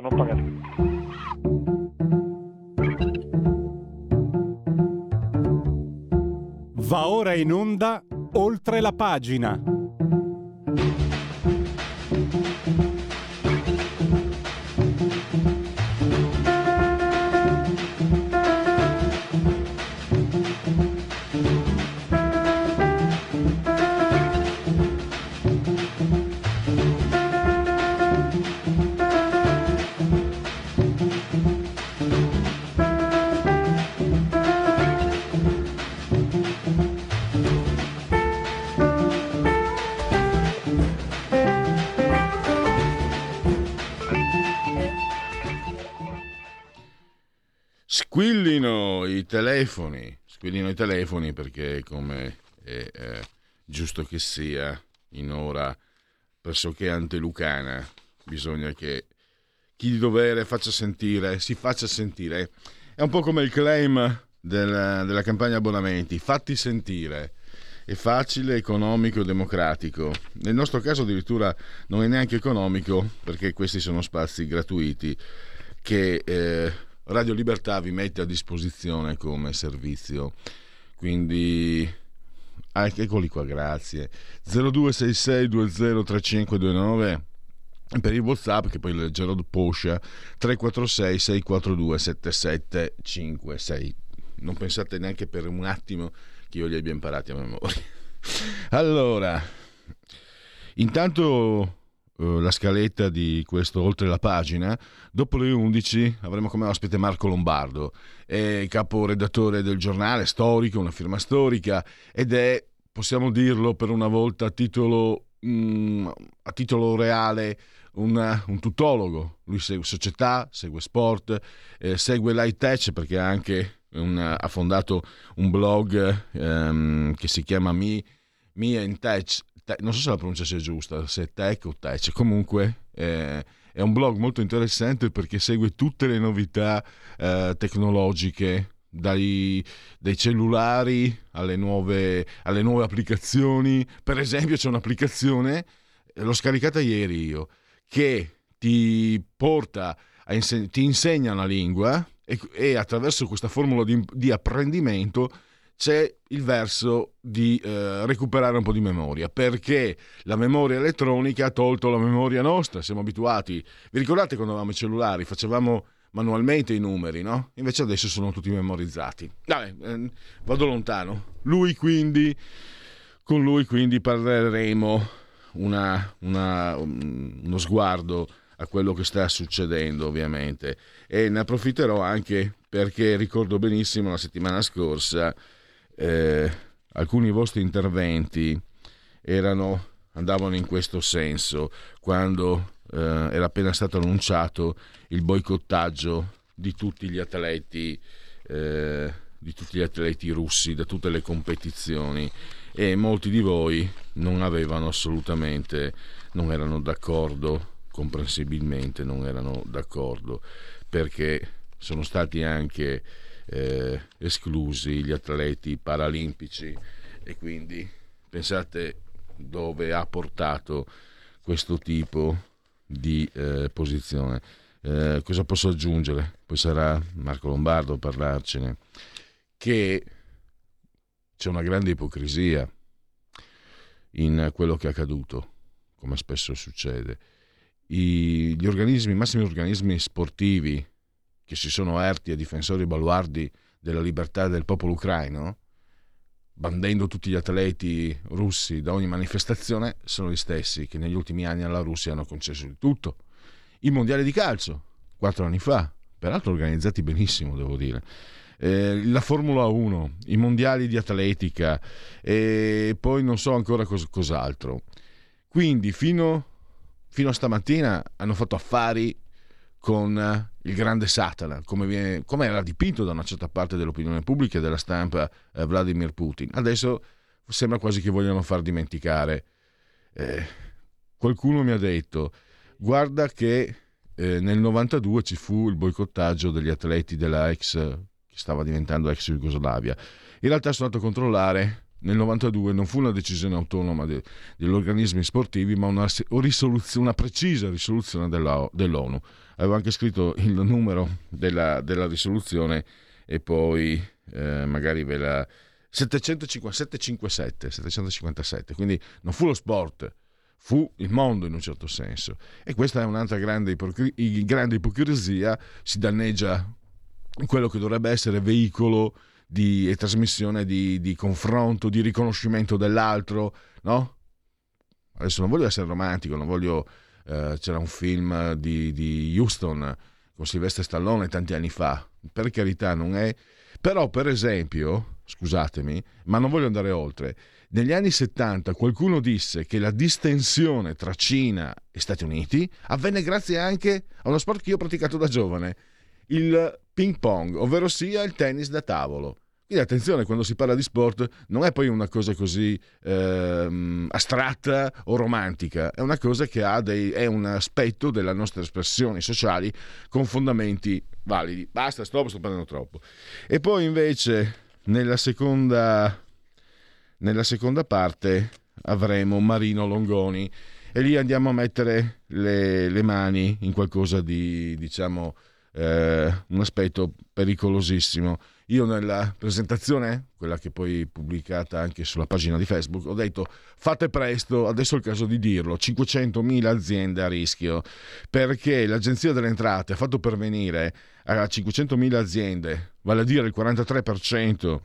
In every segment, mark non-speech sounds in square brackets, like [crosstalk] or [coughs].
Non pagate. Va ora in onda oltre la pagina. Telefoni, squillino i telefoni perché come è eh, giusto che sia in ora pressoché antelucana bisogna che chi di dovere faccia sentire, si faccia sentire. È un po' come il claim della, della campagna abbonamenti, fatti sentire. È facile, economico democratico. Nel nostro caso addirittura non è neanche economico perché questi sono spazi gratuiti che eh, Radio Libertà vi mette a disposizione come servizio. Quindi ah, eccoli qua, grazie. 0266203529 per il WhatsApp che poi leggerò Poscia 346 642 7756. Non pensate neanche per un attimo che io li abbia imparati a memoria. [laughs] Allora, intanto Uh, la scaletta di questo oltre la pagina. Dopo le 11 avremo come ospite Marco Lombardo, è caporedattore del giornale, storico, una firma storica ed è, possiamo dirlo per una volta, a titolo, mm, a titolo reale un, un, tutologo. Lui segue società, segue sport, eh, segue l'high perché ha anche un, ha fondato un blog ehm, che si chiama Me, Me and Tech non so se la pronuncia sia giusta, se è tech o tech, comunque eh, è un blog molto interessante perché segue tutte le novità eh, tecnologiche, dai, dai cellulari alle nuove, alle nuove, applicazioni. Per esempio c'è un'applicazione, l'ho scaricata ieri io, che ti porta, a inseg- ti insegna una lingua e, e attraverso questa formula di, di apprendimento c'è il verso di eh, recuperare un po' di memoria, perché la memoria elettronica ha tolto la memoria nostra, siamo abituati. Vi ricordate quando avevamo i cellulari, facevamo manualmente i numeri, no? Invece adesso sono tutti memorizzati. Vabbè, eh, vado lontano. Lui quindi, con lui quindi parleremo una, una, uno sguardo a quello che sta succedendo ovviamente e ne approfitterò anche perché ricordo benissimo la settimana scorsa eh, alcuni vostri interventi erano, andavano in questo senso quando eh, era appena stato annunciato il boicottaggio di tutti gli atleti eh, di tutti gli atleti russi da tutte le competizioni. E molti di voi non avevano assolutamente non erano d'accordo comprensibilmente non erano d'accordo perché sono stati anche eh, esclusi gli atleti paralimpici e quindi pensate dove ha portato questo tipo di eh, posizione. Eh, cosa posso aggiungere? Poi sarà Marco Lombardo a parlarcene. Che c'è una grande ipocrisia in quello che è accaduto, come spesso succede. I, gli organismi, i massimi organismi sportivi che si sono erti a difensori baluardi della libertà del popolo ucraino, bandendo tutti gli atleti russi da ogni manifestazione, sono gli stessi che negli ultimi anni alla Russia hanno concesso di tutto. I mondiali di calcio, quattro anni fa, peraltro organizzati benissimo, devo dire. Eh, la Formula 1, i mondiali di atletica e poi non so ancora cos- cos'altro. Quindi fino, fino a stamattina hanno fatto affari con il grande Satana, come, viene, come, era dipinto da una certa parte dell'opinione pubblica e della stampa eh, Vladimir Putin. Adesso sembra quasi che vogliano far dimenticare. Eh, qualcuno mi ha detto, guarda che eh, nel 92 ci fu il boicottaggio degli atleti della ex, che stava diventando ex Jugoslavia. In realtà sono andato a controllare, nel 92 non fu una decisione autonoma de, degli organismi sportivi, ma una, una precisa risoluzione della, dell'ONU. Avevo anche scritto il numero della, della risoluzione e poi eh, magari ve la... 757, 757, quindi non fu lo sport, fu il mondo in un certo senso. E questa è un'altra grande, ipocri- grande ipocrisia, si danneggia quello che dovrebbe essere veicolo di, e trasmissione di, di confronto, di riconoscimento dell'altro, no? Adesso non voglio essere romantico, non voglio... Eh, c'era un film di, di Houston con Silvestre Stallone tanti anni fa, per carità non è... Però per esempio, scusatemi, ma non voglio andare oltre, negli anni 70 qualcuno disse che la distensione tra Cina e Stati Uniti avvenne grazie anche a uno sport che io ho praticato da giovane, il ping pong, ovvero sia il tennis da tavolo. Quindi attenzione, quando si parla di sport non è poi una cosa così ehm, astratta o romantica, è una cosa che ha dei, è un aspetto delle nostre espressioni sociali con fondamenti validi. Basta, stop, sto parlando troppo. E poi invece nella seconda, nella seconda parte avremo Marino Longoni e lì andiamo a mettere le, le mani in qualcosa di, diciamo, eh, un aspetto pericolosissimo. Io nella presentazione, quella che poi pubblicata anche sulla pagina di Facebook, ho detto fate presto, adesso è il caso di dirlo, 500.000 aziende a rischio, perché l'Agenzia delle Entrate ha fatto pervenire a 500.000 aziende, vale a dire il 43%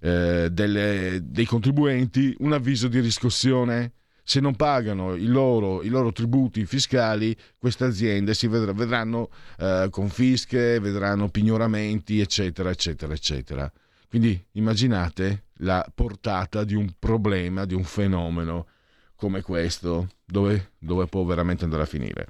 eh, delle, dei contribuenti, un avviso di riscossione se non pagano i loro, i loro tributi fiscali, queste aziende si vedrà, vedranno eh, confische, vedranno pignoramenti, eccetera, eccetera, eccetera. Quindi immaginate la portata di un problema, di un fenomeno come questo, dove, dove può veramente andare a finire.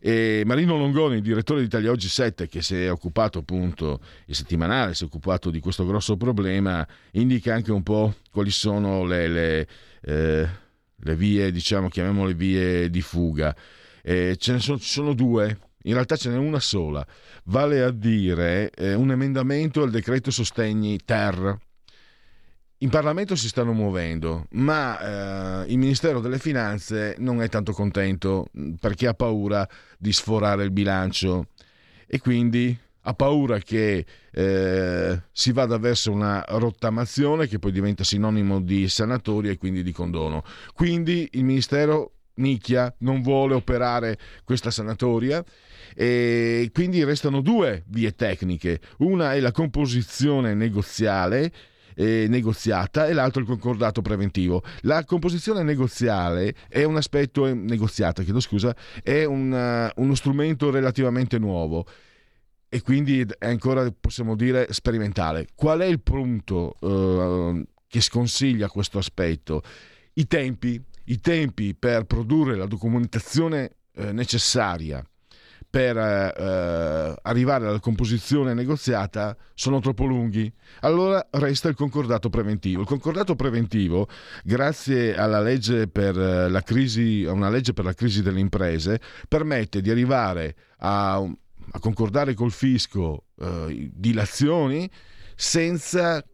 E Marino Longoni, direttore di Italia Oggi 7, che si è occupato appunto, il settimanale si è occupato di questo grosso problema, indica anche un po' quali sono le, le eh, le vie, diciamo, chiamiamole vie di fuga. Eh, ce ne sono, sono, due, in realtà ce n'è una sola, vale a dire eh, un emendamento al decreto sostegni ter. In Parlamento si stanno muovendo, ma eh, il Ministero delle Finanze non è tanto contento perché ha paura di sforare il bilancio e quindi ha paura che eh, si vada verso una rottamazione che poi diventa sinonimo di sanatoria e quindi di condono. Quindi il Ministero nicchia, non vuole operare questa sanatoria e quindi restano due vie tecniche. Una è la composizione negoziale eh, negoziata e l'altro il concordato preventivo. La composizione negoziale è un aspetto eh, negoziata, chiedo scusa, è una, uno strumento relativamente nuovo e quindi è ancora, possiamo dire, sperimentale. Qual è il punto eh, che sconsiglia questo aspetto? I tempi, i tempi per produrre la documentazione eh, necessaria per eh, arrivare alla composizione negoziata sono troppo lunghi. Allora resta il concordato preventivo. Il concordato preventivo, grazie alla legge per eh, la crisi, a una legge per la crisi delle imprese, permette di arrivare a a concordare col fisco eh, dilazioni senza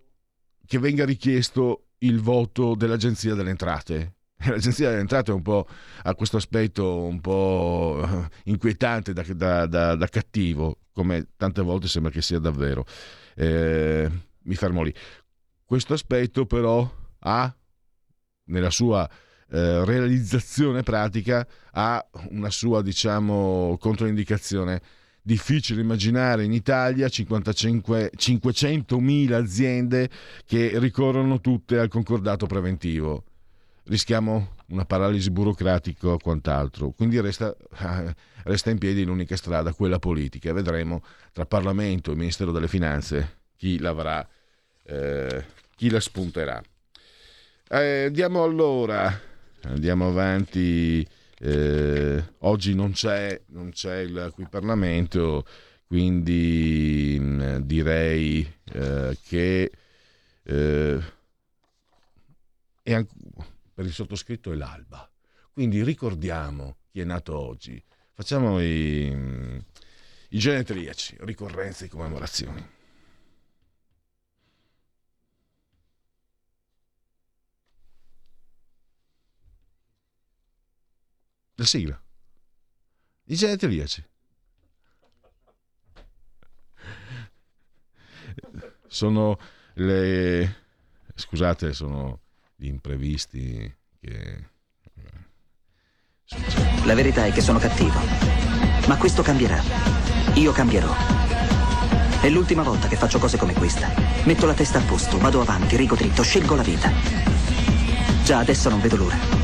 che venga richiesto il voto dell'Agenzia delle Entrate. [laughs] L'Agenzia delle Entrate un po', ha questo aspetto un po' eh, inquietante da, da, da, da cattivo, come tante volte sembra che sia davvero. Eh, mi fermo lì. Questo aspetto però ha nella sua eh, realizzazione pratica ha una sua diciamo controindicazione difficile immaginare in Italia 55, 500.000 aziende che ricorrono tutte al concordato preventivo. Rischiamo una paralisi burocratica o quant'altro. Quindi resta, [laughs] resta in piedi l'unica strada, quella politica. Vedremo tra Parlamento e Ministero delle Finanze chi l'avrà, eh, chi la spunterà. Eh, andiamo allora, andiamo avanti eh, oggi non c'è, non c'è il qui Parlamento, quindi mh, mm, direi eh, che eh, anche, per il sottoscritto è l'alba. Quindi ricordiamo chi è nato oggi, facciamo i, mm, i genetriaci, ricorrenze e commemorazioni. La sigla. I genetriaci. Sono le... Scusate, sono gli imprevisti che... La verità è che sono cattivo. Ma questo cambierà. Io cambierò. È l'ultima volta che faccio cose come questa. Metto la testa a posto, vado avanti, rigo dritto, scelgo la vita. Già adesso non vedo l'ora.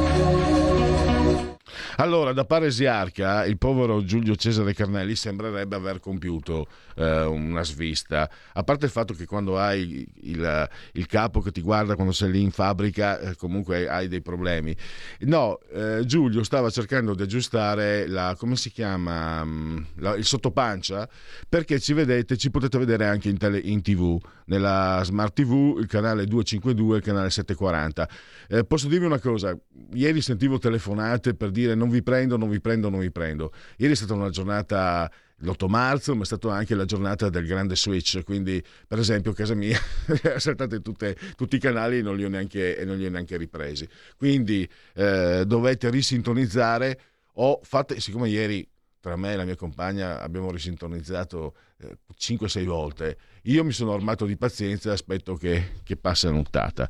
Allora, da paresiarca, il povero Giulio Cesare Carnelli sembrerebbe aver compiuto eh, una svista. A parte il fatto che quando hai il, il, capo che ti guarda quando sei lì in fabbrica, eh, comunque hai dei problemi. No, eh, Giulio stava cercando di aggiustare la, come si chiama, mm, la, il sottopancia, perché ci vedete, ci potete vedere anche in, tele, in tv, nella Smart TV, il canale 252 il canale 740. Eh, posso dirvi una cosa, ieri sentivo telefonate per dire non vi prendo, non vi prendo, non vi prendo. Ieri è stata una giornata l'8 marzo, ma è stata anche la giornata del grande switch, quindi per esempio a casa mia [laughs] saltate tutte, tutti i canali e non li ho neanche, li ho neanche ripresi. Quindi eh, dovete risintonizzare o fate, siccome ieri tra me e la mia compagna abbiamo risintonizzato eh, 5-6 volte. Io mi sono armato di pazienza e aspetto che, che passi la nottata.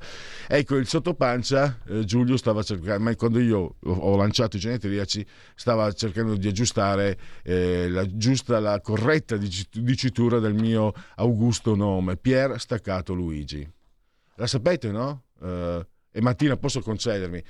Ecco, il sottopancia, eh, Giulio stava cercando, ma quando io ho lanciato i genetriaci, stava cercando di aggiustare eh, la giusta, la corretta dicitura del mio augusto nome, Pier Staccato Luigi. La sapete, no? Eh, e Mattina posso concedermi.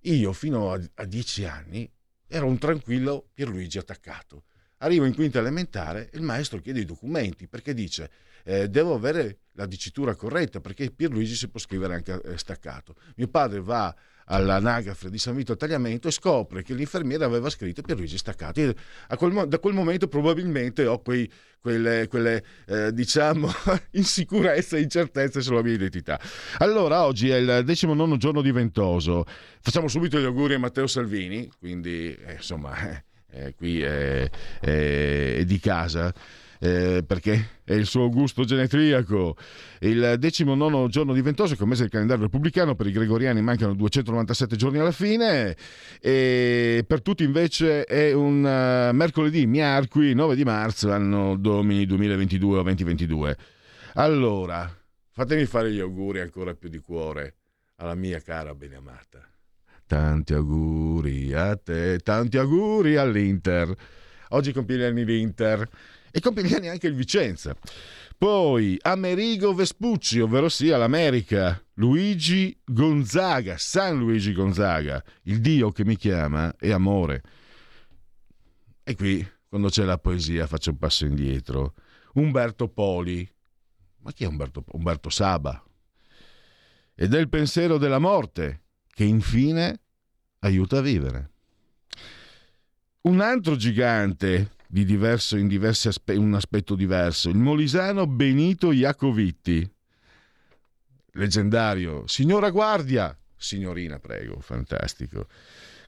Io fino a, a dieci anni era un tranquillo Pierluigi attaccato. Arrivo in quinta elementare e il maestro chiede i documenti perché dice eh, devo avere la dicitura corretta perché Pierluigi si può scrivere anche eh, staccato. Mio padre va all'anagrafe di San Vito Tagliamento e scopre che l'infermiera aveva scritto Pierluigi Staccato. Io, quel, da quel momento probabilmente ho quei, quelle, quelle eh, diciamo [laughs] insicurezze e incertezze sulla mia identità. Allora, oggi è il 19 giorno di Ventoso. Facciamo subito gli auguri a Matteo Salvini, quindi eh, insomma, eh, qui è, è, è di casa eh, perché è il suo gusto genetriaco. Il 19 giorno di Ventoso, come mese del calendario repubblicano, per i gregoriani mancano 297 giorni alla fine e per tutti invece è un uh, mercoledì, miarqui, 9 di marzo, anno domini 2022 o 2022. Allora, fatemi fare gli auguri ancora più di cuore alla mia cara beneamata. Tanti auguri a te, tanti auguri all'Inter. Oggi compie gli anni l'Inter e compie gli anni anche il Vicenza. Poi Amerigo Vespucci, ovvero sia l'America, Luigi Gonzaga, San Luigi Gonzaga, il Dio che mi chiama è amore. E qui, quando c'è la poesia, faccio un passo indietro. Umberto Poli, ma chi è Umberto, Umberto Saba? Ed è il pensiero della morte che infine aiuta a vivere. Un altro gigante di diverso, in aspe- un aspetto diverso. Il molisano Benito Iacovitti, leggendario. Signora guardia, signorina, prego, fantastico.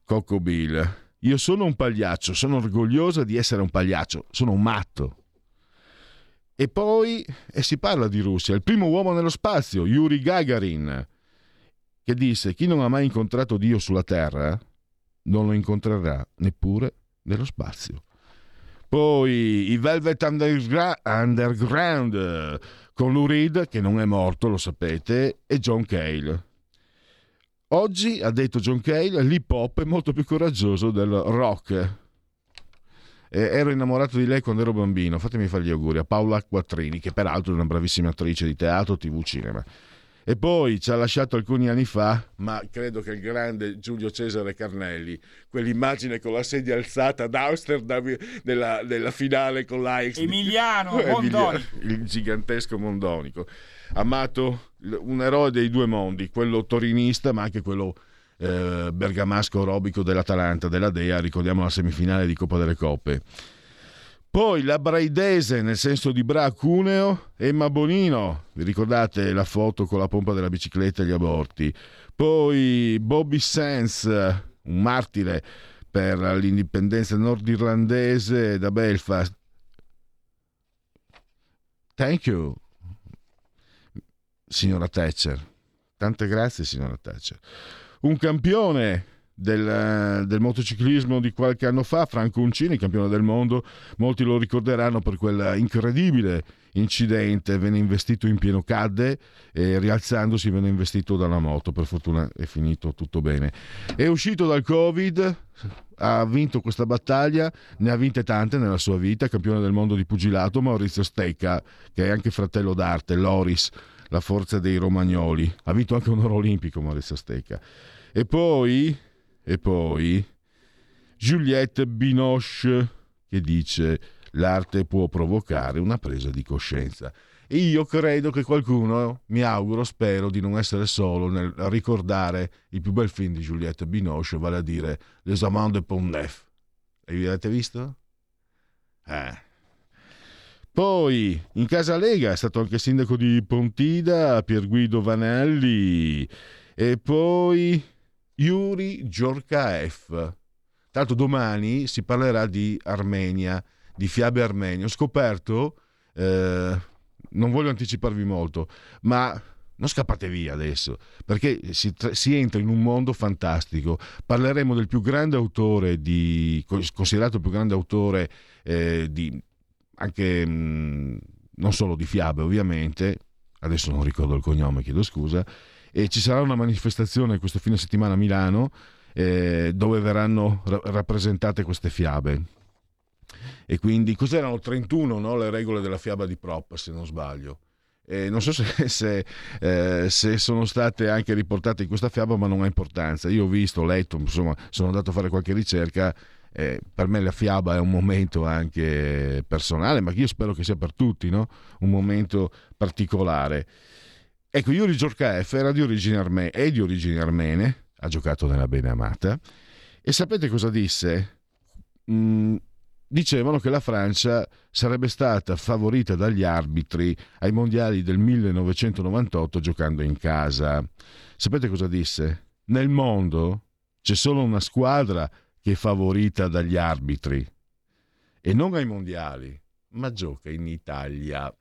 Cocco Bill. Io sono un pagliaccio, sono orgogliosa di essere un pagliaccio, sono un matto. E poi e si parla di Russia, il primo uomo nello spazio, Yuri Gagarin, che disse chi non ha mai incontrato Dio sulla Terra non lo incontrerà neppure nello spazio. Poi i Velvet Undergra- Underground con Lou Reed, che non è morto, lo sapete, e John Cale. Oggi, ha detto John Cale, l'hip hop è molto più coraggioso del rock. E ero innamorato di lei quando ero bambino. Fatemi fare gli auguri a Paola Quattrini, che peraltro è una bravissima attrice di teatro, tv, cinema. E poi ci ha lasciato alcuni anni fa, ma credo che il grande Giulio Cesare Carnelli, quell'immagine con la sedia alzata ad Amsterdam nella, nella finale con l'Ajax. Emiliano Mondonico. Il gigantesco Mondonico. Amato un eroe dei due mondi, quello torinista ma anche quello eh, bergamasco aerobico dell'Atalanta, della Dea, ricordiamo la semifinale di Coppa delle Coppe. Poi la Braidese, nel senso di Bra Cuneo, Emma Bonino, vi ricordate la foto con la pompa della bicicletta e gli aborti. Poi Bobby Sands, un martire per l'indipendenza nordirlandese da Belfast. Thank you, signora Thatcher. Tante grazie, signora Thatcher. Un campione del, del, motociclismo di qualche anno fa, Franco Uncini, campione del mondo, molti lo ricorderanno per quel incredibile incidente, venne investito in pieno cadde e rialzandosi venne investito da una moto, per fortuna è finito tutto bene. È uscito dal Covid, ha vinto questa battaglia, ne ha vinte tante nella sua vita, campione del mondo di pugilato, Maurizio Stecca, che è anche fratello d'arte, Loris, la forza dei romagnoli, ha vinto anche un oro olimpico Maurizio Stecca. E poi e poi Juliette Binoche che dice l'arte può provocare una presa di coscienza. E io credo che qualcuno, mi auguro, spero di non essere solo nel ricordare il più bel film di Juliette Binoche, vale a dire Les Amants de Pont-Neuf. L'avete visto? Eh. Poi in Casa Lega è stato anche sindaco di Pontida, Pierguido Vanelli. E poi Yuri Giorkaev. Tanto domani si parlerà di Armenia, di fiabe armenie. Ho scoperto, eh, non voglio anticiparvi molto, ma non scappate via adesso, perché si, si, entra in un mondo fantastico. Parleremo del più grande autore, di, considerato il più grande autore eh, di, anche mh, non solo di fiabe ovviamente, adesso non ricordo il cognome, chiedo scusa, e ci sarà una manifestazione questo fine settimana a Milano eh, dove verranno ra- rappresentate queste fiabe. E quindi cos'erano 31 no? le regole della fiaba di Prop, se non sbaglio. E non so [laughs] se, se, eh, se, sono state anche riportate in questa fiaba, ma non ha importanza. Io ho visto, ho letto, insomma, sono andato a fare qualche ricerca. Eh, per me la fiaba è un momento anche personale, ma io spero che sia per tutti, no? un momento particolare. Ecco, Yuri Giorkaeff era di origine arme- è di origini armene, ha giocato nella Bene Amata, e sapete cosa disse? Mm, dicevano che la Francia sarebbe stata favorita dagli arbitri ai mondiali del 1998 giocando in casa. Sapete cosa disse? Nel mondo c'è solo una squadra che è favorita dagli arbitri e non ai mondiali, ma gioca in Italia.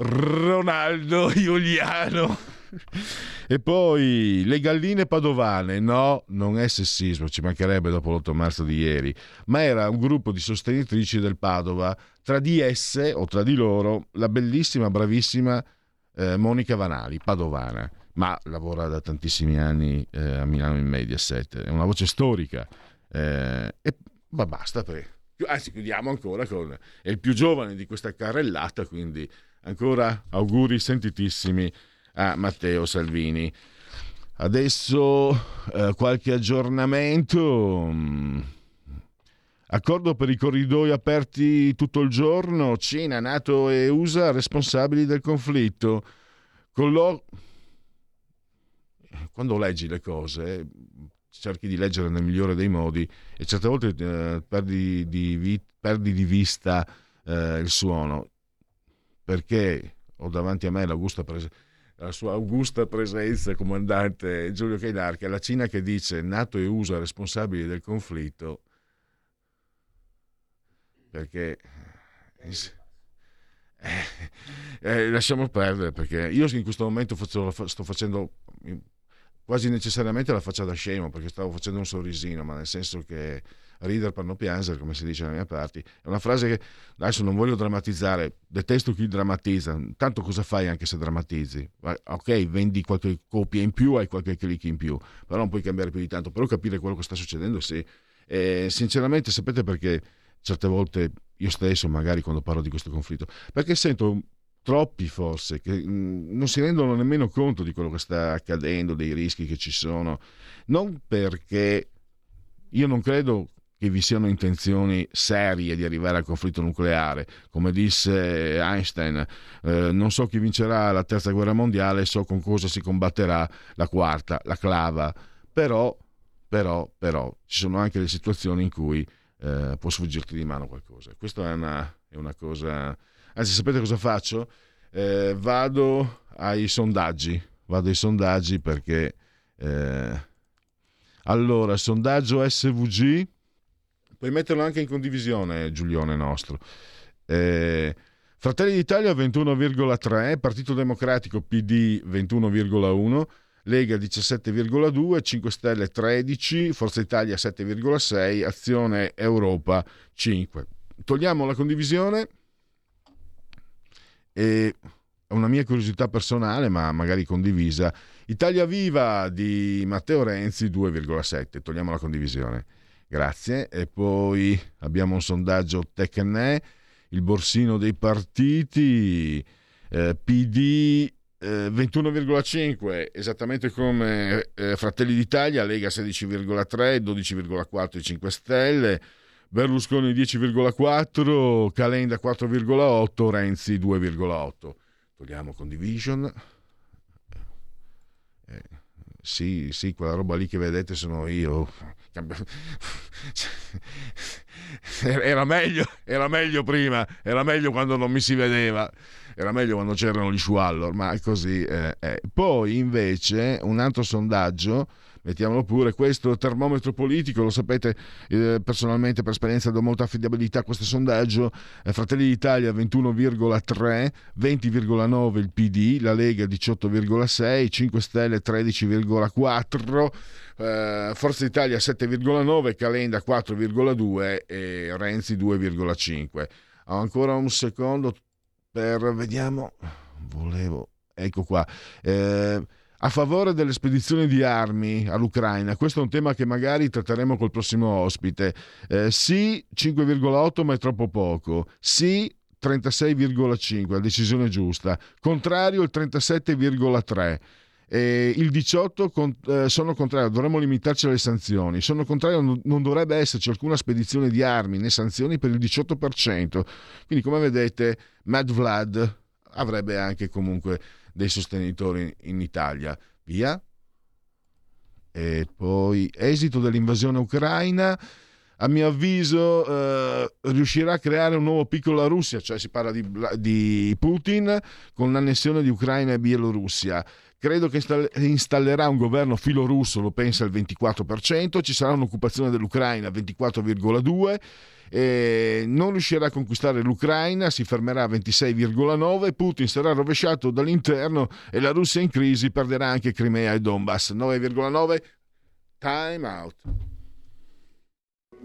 Ronaldo [laughs] Giuliano. E poi le galline padovane, no, non è sessismo, ci mancherebbe dopo l'8 marzo di ieri, ma era un gruppo di sostenitrici del Padova, tra di esse o tra di loro la bellissima, bravissima eh, Monica Vanali, padovana, ma lavora da tantissimi anni eh, a Milano in Mediaset, è una voce storica. Eh, e ma basta, per, anzi chiudiamo ancora con... è il più giovane di questa carrellata, quindi Ancora auguri sentitissimi a Matteo Salvini. Adesso eh, qualche aggiornamento. Mm. Accordo per i corridoi aperti tutto il giorno. Cina, Nato e USA responsabili del conflitto. Collo... Quando leggi le cose, cerchi di leggere nel migliore dei modi e certe volte eh, perdi, di, perdi, di, vista eh, il suono perché ho davanti a me pres- la sua augusta presenza, comandante Giulio Chainar, che è la Cina che dice Nato e USA responsabili del conflitto, perché... Eh, eh, lasciamo perdere perché io in questo momento faccio, sto facendo quasi necessariamente la faccia da scemo perché stavo facendo un sorrisino ma nel senso che ridere per non piangere, come si dice nella mia parte. È una frase che adesso non voglio drammatizzare, detesto chi drammatizza. Tanto cosa fai anche se drammatizzi? Ok, vendi qualche copia in più, hai qualche click in più, però non puoi cambiare più di tanto. Però capire quello che sta succedendo, sì. E, sinceramente, sapete perché certe volte io stesso, magari quando parlo di questo conflitto, perché sento troppi forse che mm, non si rendono nemmeno conto di quello che sta accadendo, dei rischi che ci sono, non perché io non credo che vi siano intenzioni serie di arrivare al conflitto nucleare. Come disse Einstein, eh, non so chi vincerà la terza guerra mondiale, so con cosa si combatterà la quarta, la clava. Però, però, però, ci sono anche le situazioni in cui eh, può sfuggirti di mano qualcosa. Questa è una, è una cosa... Anzi, sapete cosa faccio? Eh, vado ai sondaggi, vado ai sondaggi perché... Eh, allora, sondaggio SVG Puoi metterlo anche in condivisione, Giulione nostro. Eh, Fratelli d'Italia 21,3, Partito Democratico PD 21,1, Lega 17,2, 5 Stelle 13, Forza Italia 7,6, Azione Europa 5. Togliamo la condivisione e una mia curiosità personale, ma magari condivisa. Italia Viva di Matteo Renzi 2,7. Togliamo la condivisione. Grazie. E poi abbiamo un sondaggio Tecne, il borsino dei partiti, eh, PD eh, 21,5, esattamente come eh, Fratelli d'Italia, Lega 16,3, 12,4 5 Stelle, Berlusconi 10,4, Calenda 4,8, Renzi 2,8. Togliamo condivision. Eh, sì, sì, quella roba lì che vedete sono io [laughs] era meglio, era meglio prima, era meglio quando non mi si vedeva, era meglio quando c'erano gli squallor, ma così eh, eh. Poi invece un altro sondaggio mettiamolo pure, questo termometro politico, lo sapete eh, personalmente per esperienza do molta affidabilità questo sondaggio, eh, Fratelli d'Italia 21,3, 20,9 il PD, la Lega 18,6, 5 Stelle 13,4, eh, Forza Italia 7,9, Calenda 4,2 e Renzi 2,5. Ho ancora un secondo per, vediamo, volevo, ecco qua. Eh, a favore delle spedizioni di armi all'Ucraina. Questo è un tema che magari tratteremo col prossimo ospite. Eh, sì, 5,8 ma è troppo poco. Sì, 36,5, la decisione giusta. Contrario il 37,3. Eh, il 18 con, eh, sono contrario, dovremmo limitarci alle sanzioni. Sono contrario, non, non dovrebbe esserci alcuna spedizione di armi né sanzioni per il 18%. Quindi, come vedete, Mad Vlad avrebbe anche comunque dei sostenitori in Italia. Via. E poi esito dell'invasione ucraina. A mio avviso eh, riuscirà a creare un nuovo piccolo Russia, cioè si parla di, di Putin con l'annessione di Ucraina e Bielorussia. Credo che installerà un governo filorusso, lo pensa il 24%, ci sarà un'occupazione dell'Ucraina 24,2% eh, non riuscirà a conquistare l'Ucraina, si fermerà a 26,9, Putin sarà rovesciato dall'interno e la Russia in crisi perderà anche Crimea e Donbass. 9,9 time out.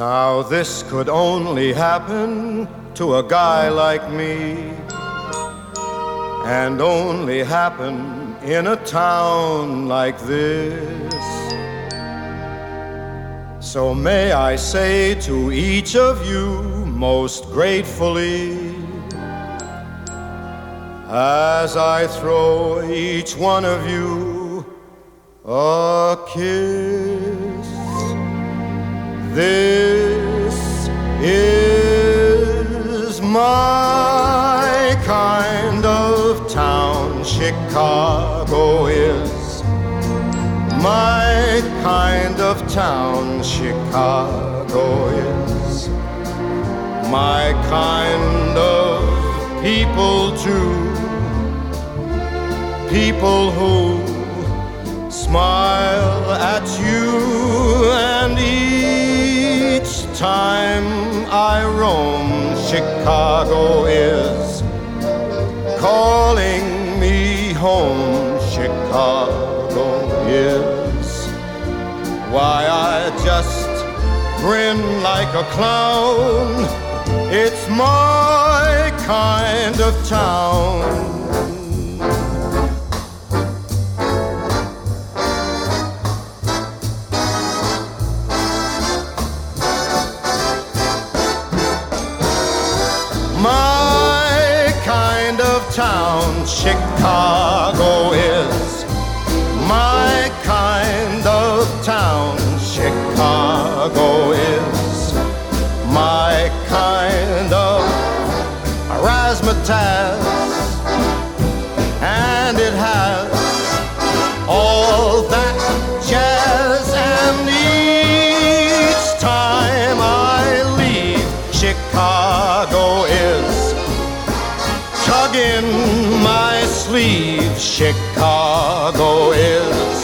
Now, this could only happen to a guy like me, and only happen in a town like this. So, may I say to each of you most gratefully, as I throw each one of you a kiss. This is my kind of town. Chicago is my kind of town. Chicago is my kind of people too. People who smile at you, and each time I roam, Chicago is calling me home. Chicago is why I just grin like a clown. It's my kind of town. Chicago is. My kind of town, Chicago is. My kind of razzmatazz. And it has all that jazz. And each time I leave, Chicago is tugging my sleeve. Chicago is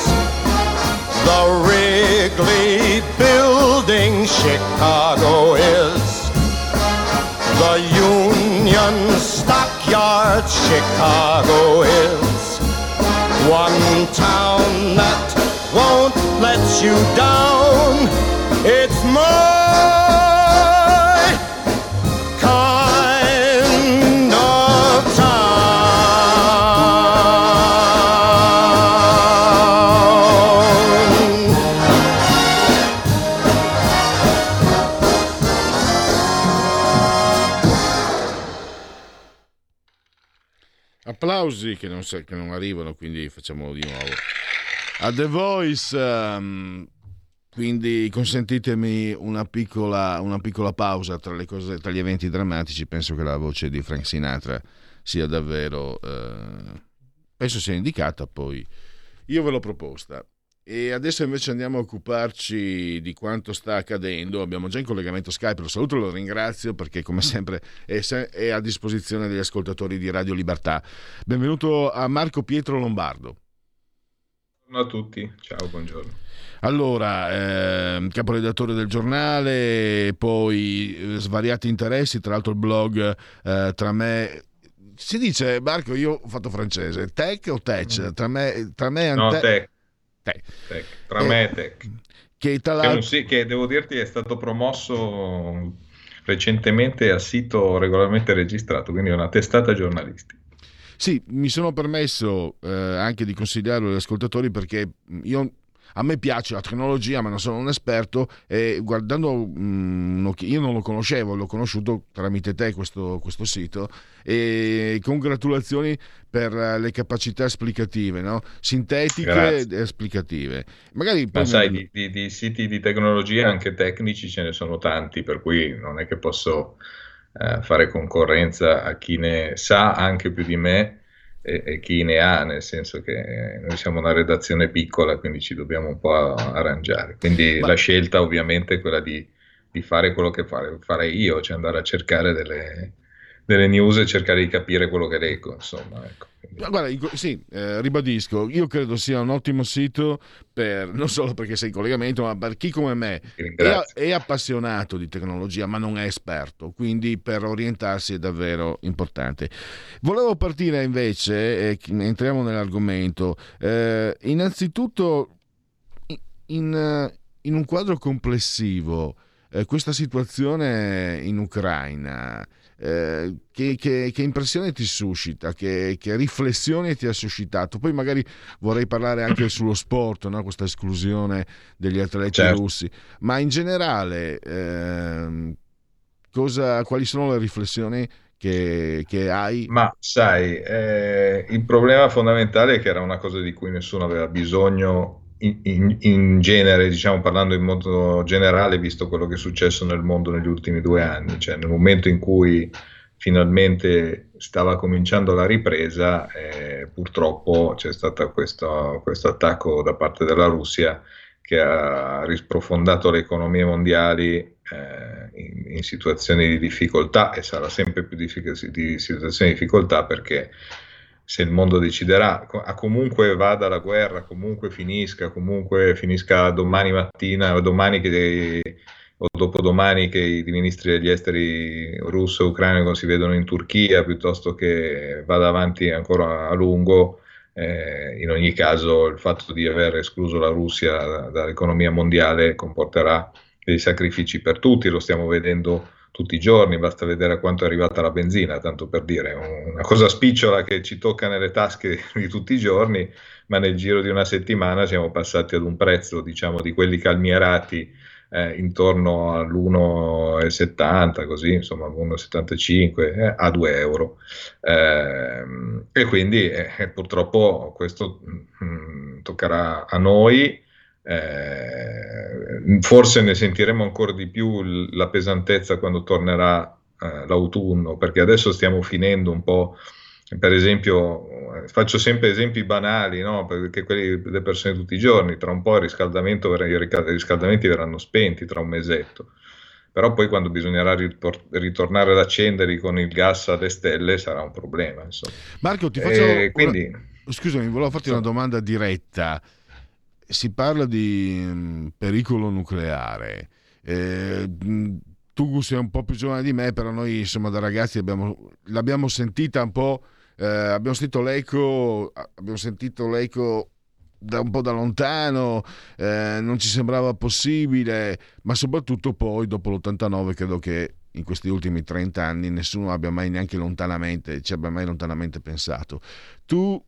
the Wrigley Building. Chicago is the Union Stockyard. Chicago is one town that won't let you down. It's my Applausi che non, che non arrivano, quindi facciamolo di nuovo. A The Voice, ehm, quindi consentitemi una piccola, una piccola pausa tra, cose, tra gli eventi drammatici. Penso che la voce di Frank Sinatra sia davvero, eh, penso sia indicata, poi io ve l'ho proposta. E adesso invece andiamo a occuparci di quanto sta accadendo. Abbiamo già in collegamento Skype, lo saluto e lo ringrazio perché come sempre è, se- è a disposizione degli ascoltatori di Radio Libertà. Benvenuto a Marco Pietro Lombardo. Buongiorno a tutti, ciao, buongiorno. Allora, ehm, caporedattore del giornale, poi eh, svariati interessi, tra l'altro il blog eh, tra me... Si dice, Marco, io ho fatto francese, tech o tech? Tra me, tra me e No, Ante- tech, Tech. tech, tra Eh, me e tech. Che tra Che, sì- che devo dirti è stato promosso recentemente a sito regolarmente registrato, quindi è una testata giornalistica. Sì, mi sono permesso eh, anche di consigliarlo agli ascoltatori perché io, a me piace la tecnologia, ma non sono un esperto e guardando, mm, un occhi- io non lo conoscevo, l'ho conosciuto tramite te questo, questo sito e congratulazioni per eh, le capacità esplicative, no? sintetiche Grazie. e esplicative. Magari Ma sai, di, di- di siti di tecnologia anche tecnici ce ne sono tanti, per cui non è che posso eh, fare concorrenza a chi ne sa anche più di me e, e chi ne ha, nel senso che noi siamo una redazione piccola, quindi ci dobbiamo un po' arrangiare. Quindi Ma- la scelta ovviamente è quella di, di fare quello che fare- farei io, cioè andare a cercare delle, delle news e cercare di capire quello che leggo, insomma. Ecco. Ma Guarda, sì, eh, ribadisco, io credo sia un ottimo sito per, non solo perché sei in collegamento, ma per chi come me è, è appassionato di tecnologia, ma non è esperto, quindi per orientarsi è davvero importante. Volevo partire invece, e entriamo nell'argomento, eh, innanzitutto in, in, in un quadro complessivo, eh, questa situazione in Ucraina, eh, che, che- che impressione ti suscita, che, che riflessioni ti ha suscitato? Poi magari vorrei parlare anche [coughs] sullo sport, no? questa esclusione degli atleti Certo. russi, ma in generale ehm, cosa- quali sono le riflessioni che, che hai? Ma sai, eh, il problema fondamentale è che era una cosa di cui nessuno aveva bisogno in, in- genere, diciamo parlando in modo generale, visto quello che è successo nel mondo negli ultimi due anni, cioè nel momento in cui finalmente stava cominciando la ripresa, eh, purtroppo c'è stato questo, questo attacco da parte della Russia che ha risprofondato le economie mondiali eh, in, in, situazioni di difficoltà e sarà sempre più difficile di situazioni di difficoltà perché se il mondo deciderà, a comunque vada la guerra, comunque finisca, comunque finisca domani mattina o domani che, o dopodomani che i ministri degli esteri russo e ucraino si vedono in Turchia piuttosto che vada avanti ancora a lungo, eh, in ogni caso il fatto di aver escluso la Russia dall'economia mondiale comporterà dei sacrifici per tutti, lo stiamo vedendo tutti i giorni, basta vedere a quanto è arrivata la benzina, tanto per dire, una cosa spicciola che ci tocca nelle tasche [laughs] di tutti i giorni, ma nel giro di una settimana siamo passati ad un prezzo, diciamo, di quelli calmierati eh, intorno all'1,70, così, insomma, 1,75 eh, a 2 euro. Eh, e quindi eh, purtroppo questo mh, mm, toccherà a noi eh, forse ne sentiremo ancora di più la pesantezza quando tornerà eh, l'autunno, perché adesso stiamo finendo un po'. Per esempio, eh, faccio sempre esempi banali, no? perché quelli delle persone tutti i giorni, tra un po' il riscaldamento, i riscaldamenti verranno spenti tra un mesetto però poi quando bisognerà ritornare ad accenderli con il gas alle stelle sarà un problema. Insomma. Marco, ti faccio eh, quindi... Scusami, volevo farti una domanda diretta si parla di mm, pericolo nucleare. Eh, mm, tu sei un po' più giovane di me, però noi insomma da ragazzi abbiamo, l'abbiamo sentita un po', eh, abbiamo sentito l'eco, abbiamo sentito l'eco da un po' da lontano, eh, non ci sembrava possibile, ma soprattutto poi dopo l'89 credo che in questi ultimi 30 anni nessuno abbia mai neanche lontanamente, ci abbia mai lontanamente pensato. Tu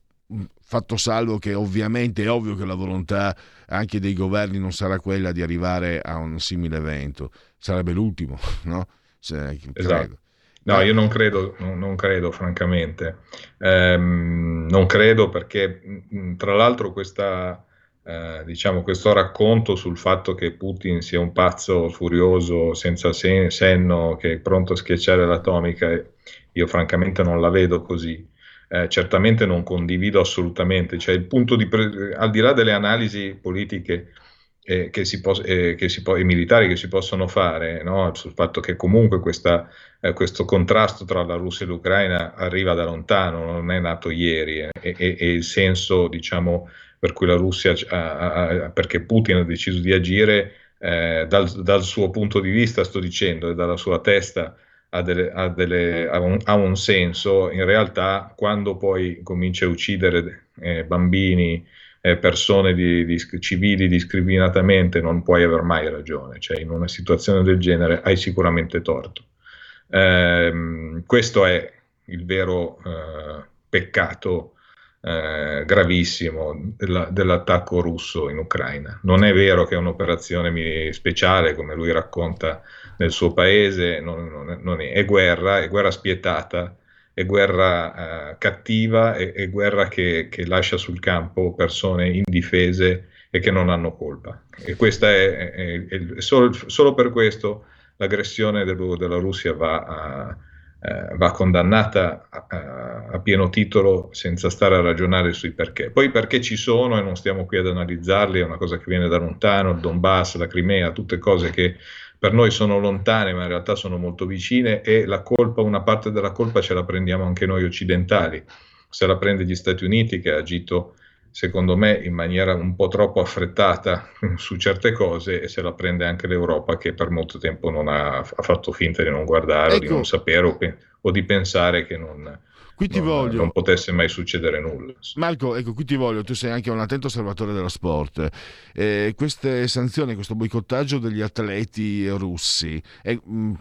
fatto salvo che ovviamente è ovvio che la volontà anche dei governi non sarà quella di arrivare a un simile evento, sarebbe l'ultimo, [laughs] no? Se, esatto. No, io non credo, non credo francamente, ehm, non credo perché tra l'altro questa, eh, diciamo, questo racconto sul fatto che Putin sia un pazzo furioso, senza sen- senno, che è pronto a schiacciare l'atomica, io francamente non la vedo così eh, certamente non condivido assolutamente, cioè il punto di pre- al di là delle analisi politiche eh, pos- eh, po- e militari che si possono fare no? sul fatto che comunque questa, eh, questo contrasto tra la Russia e l'Ucraina arriva da lontano, non è nato ieri eh, e, e, e il senso diciamo, per cui la Russia, ha, ha, perché Putin ha deciso di agire eh, dal, dal, suo punto di vista, sto dicendo, e dalla sua testa, ha, delle, ha, delle, ha, un, ha, un, senso, in realtà quando poi comincia a uccidere eh, bambini, eh, persone di, di, civili discriminatamente, non puoi aver mai ragione, cioè in una situazione del genere hai sicuramente torto. Eh, questo è il vero eh, peccato eh, gravissimo della, dell'attacco russo in Ucraina. Non è vero che è un'operazione speciale, come lui racconta nel suo paese, non, non, non è, è, guerra, è guerra spietata, è guerra eh, cattiva, è, è guerra che, che, lascia sul campo persone indifese e che non hanno colpa. E questa è, è, è solo, solo, per questo l'aggressione del, della Russia va, a, eh, va condannata a, a, a, pieno titolo senza stare a ragionare sui perché. Poi perché ci sono e non stiamo qui ad analizzarli, è una cosa che viene da lontano, il Donbass, la Crimea, tutte cose che per noi sono lontane, ma in realtà sono molto vicine e la colpa, una parte della colpa ce la prendiamo anche noi occidentali. Se la prende gli Stati Uniti che ha agito secondo me in maniera un po' troppo affrettata [laughs] su certe cose e se la prende anche l'Europa che per molto tempo non ha, ha fatto finta di non guardare ecco. o di ecco. non sapere o, pe- o, di pensare che non, Qui ti non, voglio. non potesse mai succedere nulla. Marco, ecco, qui ti voglio, tu sei anche un attento osservatore dello sport. Eh, queste sanzioni, questo boicottaggio degli atleti russi è mh, mm,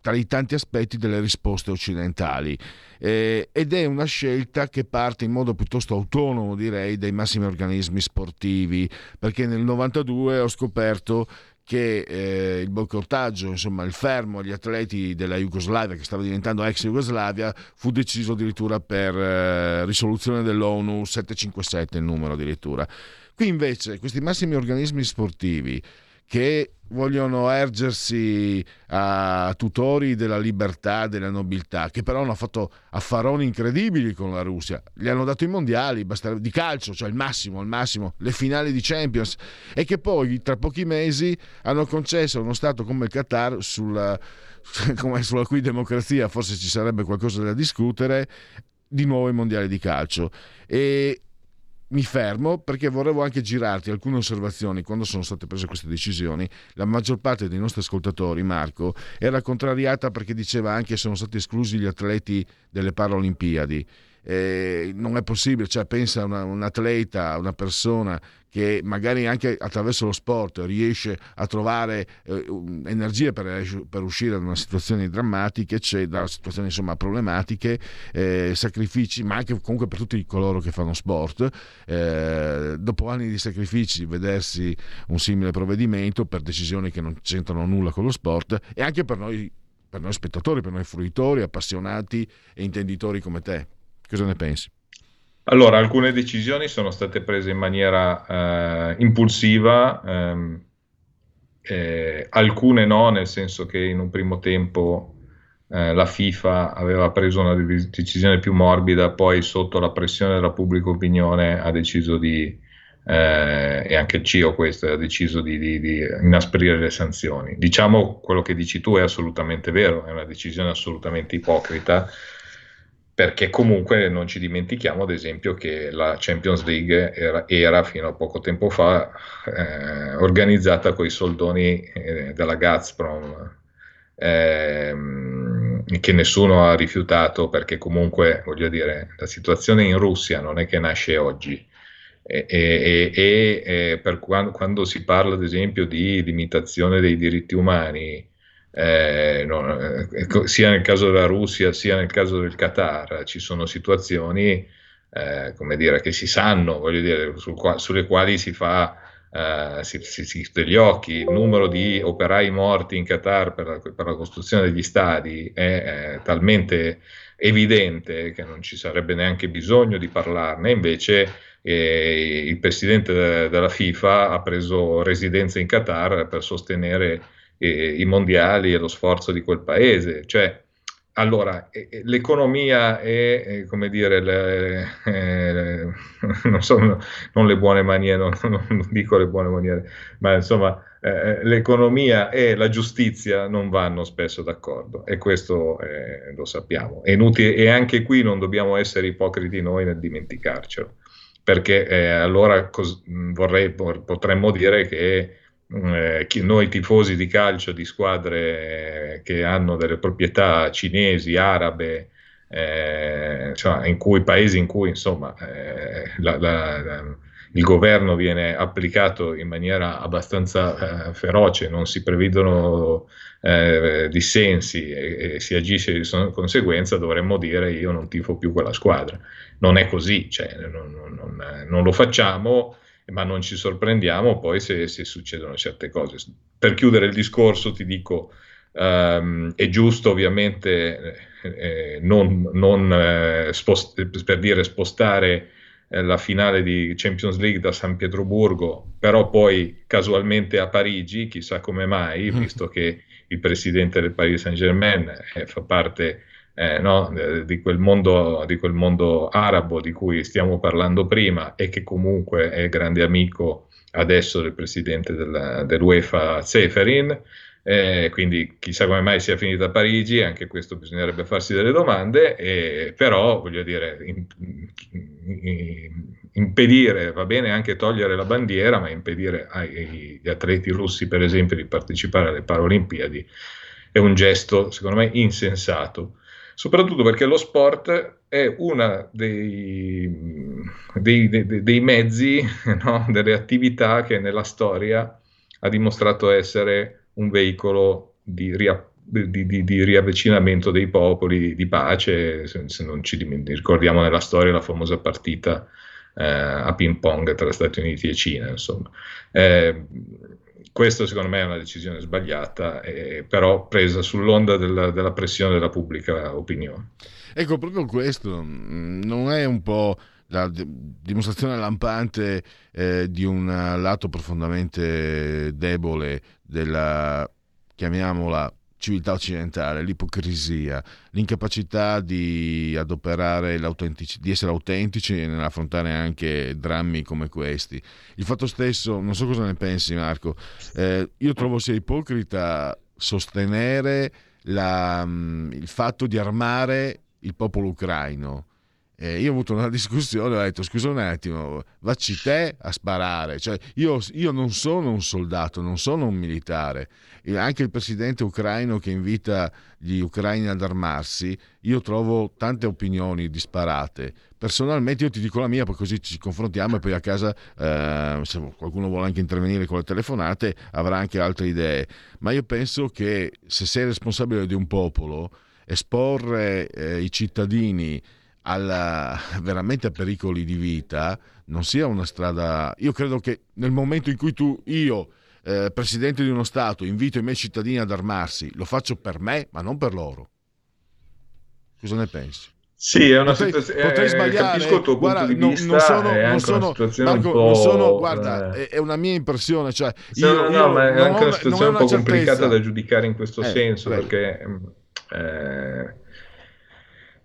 tra i tanti aspetti delle risposte occidentali eh, ed è una scelta che parte in modo piuttosto autonomo, direi, dai massimi organismi sportivi, perché nel 92 ho scoperto che eh, il boicottaggio, insomma il fermo agli atleti della Jugoslavia, che stava diventando ex Jugoslavia, fu deciso addirittura per eh, risoluzione dell'ONU 757, il numero addirittura. Qui invece questi massimi organismi sportivi che vogliono ergersi a tutori della libertà, della nobiltà, che però hanno fatto affaroni incredibili con la Russia. Gli hanno dato i mondiali di calcio, cioè il massimo, il massimo, le finali di Champions, e che poi tra pochi mesi hanno concesso a uno Stato come il Qatar, sulla, [laughs] sulla cui democrazia forse ci sarebbe qualcosa da discutere, di nuovo i mondiali di calcio. E mi fermo perché volevo anche girarti alcune osservazioni quando sono state prese queste decisioni. La maggior parte dei nostri ascoltatori, Marco, era contrariata perché diceva anche che sono stati esclusi gli atleti delle Paralimpiadi eh, non è possibile, cioè pensa una, un atleta, una persona che magari anche attraverso lo sport riesce a trovare eh, energie per, per, uscire da una situazione drammatica, cioè da situazioni insomma problematiche, eh, sacrifici, ma anche comunque per tutti coloro che fanno sport, eh, dopo anni di sacrifici vedersi un simile provvedimento per decisioni che non c'entrano nulla con lo sport e anche per noi, per noi spettatori, per noi fruitori, appassionati e intenditori come te. Cosa ne pensi? Allora, alcune decisioni sono state prese in maniera eh, impulsiva, ehm, eh, alcune no, nel senso che in un primo tempo eh, la FIFA aveva preso una decisione più morbida, poi sotto la pressione della pubblica opinione ha deciso di, eh, e anche il CIO questo, ha deciso di, di, di inasprire le sanzioni. Diciamo quello che dici tu è assolutamente vero, è una decisione assolutamente ipocrita perché comunque non ci dimentichiamo ad esempio che la Champions League era, era fino a poco tempo fa eh, organizzata con i soldoni eh, della Gazprom. Ehm, che nessuno ha rifiutato perché comunque voglio dire la situazione in Russia non è che nasce oggi. E, e, e, e per quando, quando, si parla ad esempio di limitazione dei diritti umani eh, no, eh, sia nel caso della Russia sia nel caso del Qatar ci sono situazioni eh, come dire, che si sanno, voglio dire, sul sulle quali si fa eh, si, si, si degli occhi, il numero di operai morti in Qatar per la, per la costruzione degli stadi è, è talmente evidente che non ci sarebbe neanche bisogno di parlarne, invece eh, il presidente della FIFA ha preso residenza in Qatar per sostenere eh, i mondiali e lo sforzo di quel paese. Cioè, allora, eh, l'economia e, come dire, le, eh, [laughs] non, so, non le buone maniere, non, non, dico le buone maniere, ma insomma, eh, l'economia e la giustizia non vanno spesso d'accordo e questo eh, lo sappiamo. È inutile, e anche qui non dobbiamo essere ipocriti noi nel dimenticarcelo, perché eh, allora cos- vorrei, potremmo dire che eh, noi tifosi di calcio di squadre che hanno delle proprietà cinesi, arabe, eh, cioè in cui paesi in cui insomma eh, la, la, la, il governo viene applicato in maniera abbastanza eh, feroce, non si prevedono eh, dissensi e, e, si agisce di conseguenza, dovremmo dire io non tifo più quella squadra. Non è così, cioè, non, non, non lo facciamo ma non ci sorprendiamo poi se, se succedono certe cose. Per chiudere il discorso ti dico, um, è giusto ovviamente eh, eh, non, non eh, spost- per dire spostare eh, la finale di Champions League da San Pietroburgo, però poi casualmente a Parigi, chissà come mai, mm. visto che il presidente del Paris Saint Germain eh, fa parte eh, no, di, quel mondo, di, quel mondo, arabo di cui stiamo parlando prima e che comunque è grande amico adesso del presidente della, dell'UEFA Zeferin. Eh, quindi chissà come mai sia finita a Parigi, anche questo bisognerebbe farsi delle domande, eh, però voglio dire, in, in, impedire, va bene anche togliere la bandiera, ma impedire agli atleti russi per esempio di partecipare alle Paralimpiadi è un gesto secondo me insensato soprattutto perché lo sport è uno dei, dei, dei, dei, mezzi, [laughs] no? delle attività che nella storia ha dimostrato essere un veicolo di, ria, di, di, di riavvicinamento dei popoli, di pace, se, se, non ci ricordiamo nella storia la famosa partita eh, a ping pong tra Stati Uniti e Cina, insomma. Eh, questo secondo me è una decisione sbagliata, eh, però presa sull'onda della, della pressione della pubblica opinione. Ecco, proprio questo mm, non è un po' la dimostrazione lampante eh, di un lato profondamente debole della, chiamiamola, civiltà occidentale, l'ipocrisia, l'incapacità di adoperare di essere autentici e nell'affrontare anche drammi come questi. Il fatto stesso, non so cosa ne pensi Marco, eh, io trovo sia ipocrita sostenere la, mm, il fatto di armare il popolo ucraino eh, io ho avuto una discussione, ho detto scusa un attimo, vacci te a sparare, cioè, io, io, non sono un soldato, non sono un militare, e anche il presidente ucraino che invita gli ucraini ad armarsi, io trovo tante opinioni disparate. Personalmente io ti dico la mia, poi così ci confrontiamo e poi a casa, eh, se qualcuno vuole anche intervenire con le telefonate, avrà anche altre idee. Ma io penso che se sei responsabile di un popolo, esporre eh, i cittadini alla, veramente a pericoli di vita non sia una strada. Io credo che nel momento in cui tu, io, eh, presidente di uno Stato, invito i miei cittadini ad armarsi, lo faccio per me, ma non per loro. Cosa ne pensi? Sì, è una potrei, situazione. Potrei eh, sbagliare. Capisco il tuo guarda, punto di non, vista. Non sono, non sono, Marco, non sono, guarda, eh... è una mia impressione. Cioè, io, no, no, io ma è anche una situazione un po' certezza. complicata da giudicare in questo eh, senso, beh. perché eh,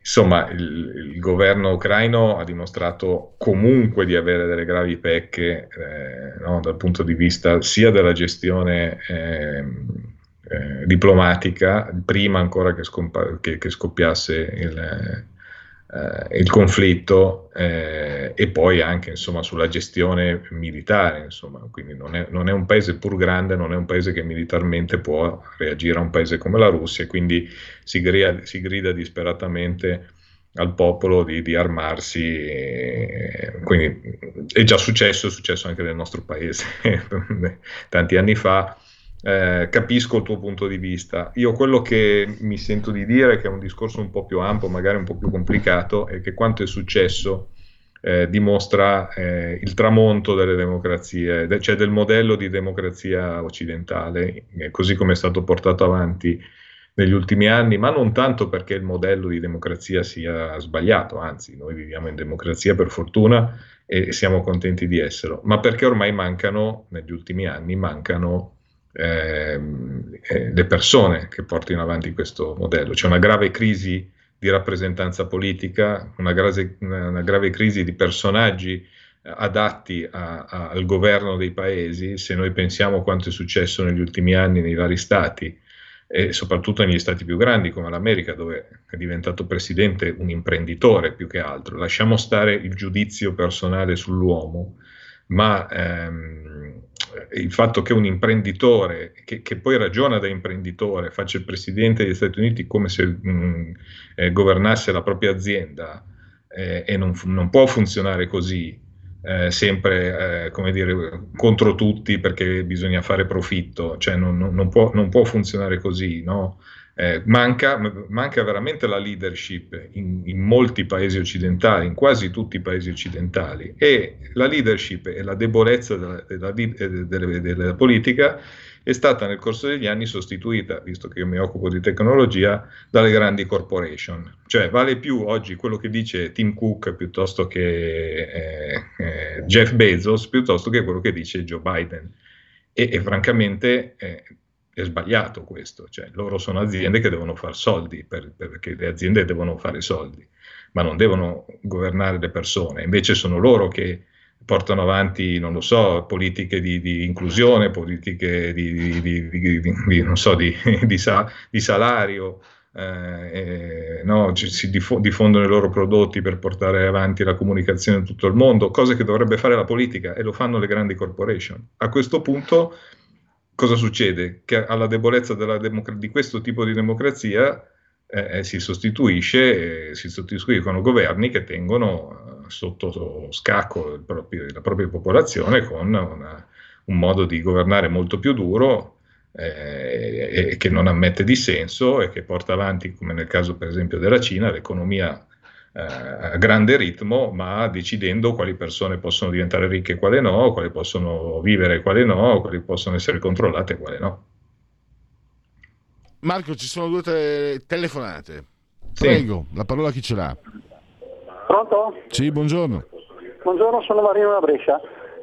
Insomma, il, il, governo ucraino ha dimostrato comunque di avere delle gravi pecche eh, no, dal punto di vista sia della gestione eh, eh, diplomatica, prima ancora che, scompa- che, che scoppiasse il, eh, il conflitto eh, e poi anche insomma, sulla gestione militare. Insomma. Quindi non è, non è, un paese pur grande, non è un paese che militarmente può reagire a un paese come la Russia, quindi si grida, si grida disperatamente al popolo di, di armarsi. E, quindi è già successo, è successo anche nel nostro paese [laughs] tanti anni fa eh, capisco il tuo punto di vista. Io quello che mi sento di dire, che è un discorso un po' più ampio, magari un po' più complicato, è che quanto è successo eh, dimostra eh, il tramonto delle democrazie, de- cioè del modello di democrazia occidentale, eh, così come è stato portato avanti negli ultimi anni, ma non tanto perché il modello di democrazia sia sbagliato, anzi noi viviamo in democrazia per fortuna e siamo contenti di esserlo, ma perché ormai mancano, negli ultimi anni, mancano eh, le persone che portino avanti questo modello. C'è una grave crisi di rappresentanza politica, una grave, una grave crisi di personaggi eh, adatti a, a, al governo dei paesi. Se noi pensiamo a quanto è successo negli ultimi anni nei vari stati e soprattutto negli stati più grandi come l'America, dove è diventato presidente un imprenditore più che altro, lasciamo stare il giudizio personale sull'uomo, ma ehm, il fatto che un imprenditore, che, che, poi ragiona da imprenditore, faccia il presidente degli Stati Uniti come se mh, mm, eh, governasse la propria azienda eh, e non, non, può funzionare così, eh, sempre eh, come dire, contro tutti perché bisogna fare profitto, cioè non, non, può, non può, funzionare così, no? Eh, manca, manca, veramente la leadership in, in, molti paesi occidentali, in quasi tutti i paesi occidentali, e la leadership e la debolezza della, della, della, della, politica è stata nel corso degli anni sostituita, visto che io mi occupo di tecnologia, dalle grandi corporation. Cioè vale più oggi quello che dice Tim Cook piuttosto che eh, eh, Jeff Bezos, piuttosto che quello che dice Joe Biden. E, e francamente eh, è sbagliato questo, cioè loro sono aziende che devono fare soldi, per, perché le aziende devono fare soldi, ma non devono governare le persone, invece sono loro che portano avanti, non lo so, politiche di, di inclusione, politiche di, di, di so, sa, salario, eh, no, si diffondono i loro prodotti per portare avanti la comunicazione in tutto il mondo, cose che dovrebbe fare la politica e lo fanno le grandi corporation. A questo punto cosa succede? Che alla debolezza democ- di questo tipo di democrazia eh, eh, si sostituisce, eh, si sostituiscono governi che tengono eh, sotto scacco proprio, la propria popolazione con una, un modo di governare molto più duro eh, e che non ammette dissenso e che porta avanti, come nel caso per esempio della Cina, l'economia a grande ritmo, ma decidendo quali persone possono diventare ricche e quali no, quali possono vivere e quali no, quali possono essere controllate e quali no. Marco, ci sono due te- telefonate. Prego, sì. la parola chi ce l'ha? Pronto? Sì, buongiorno. Buongiorno, sono Marino da Brescia.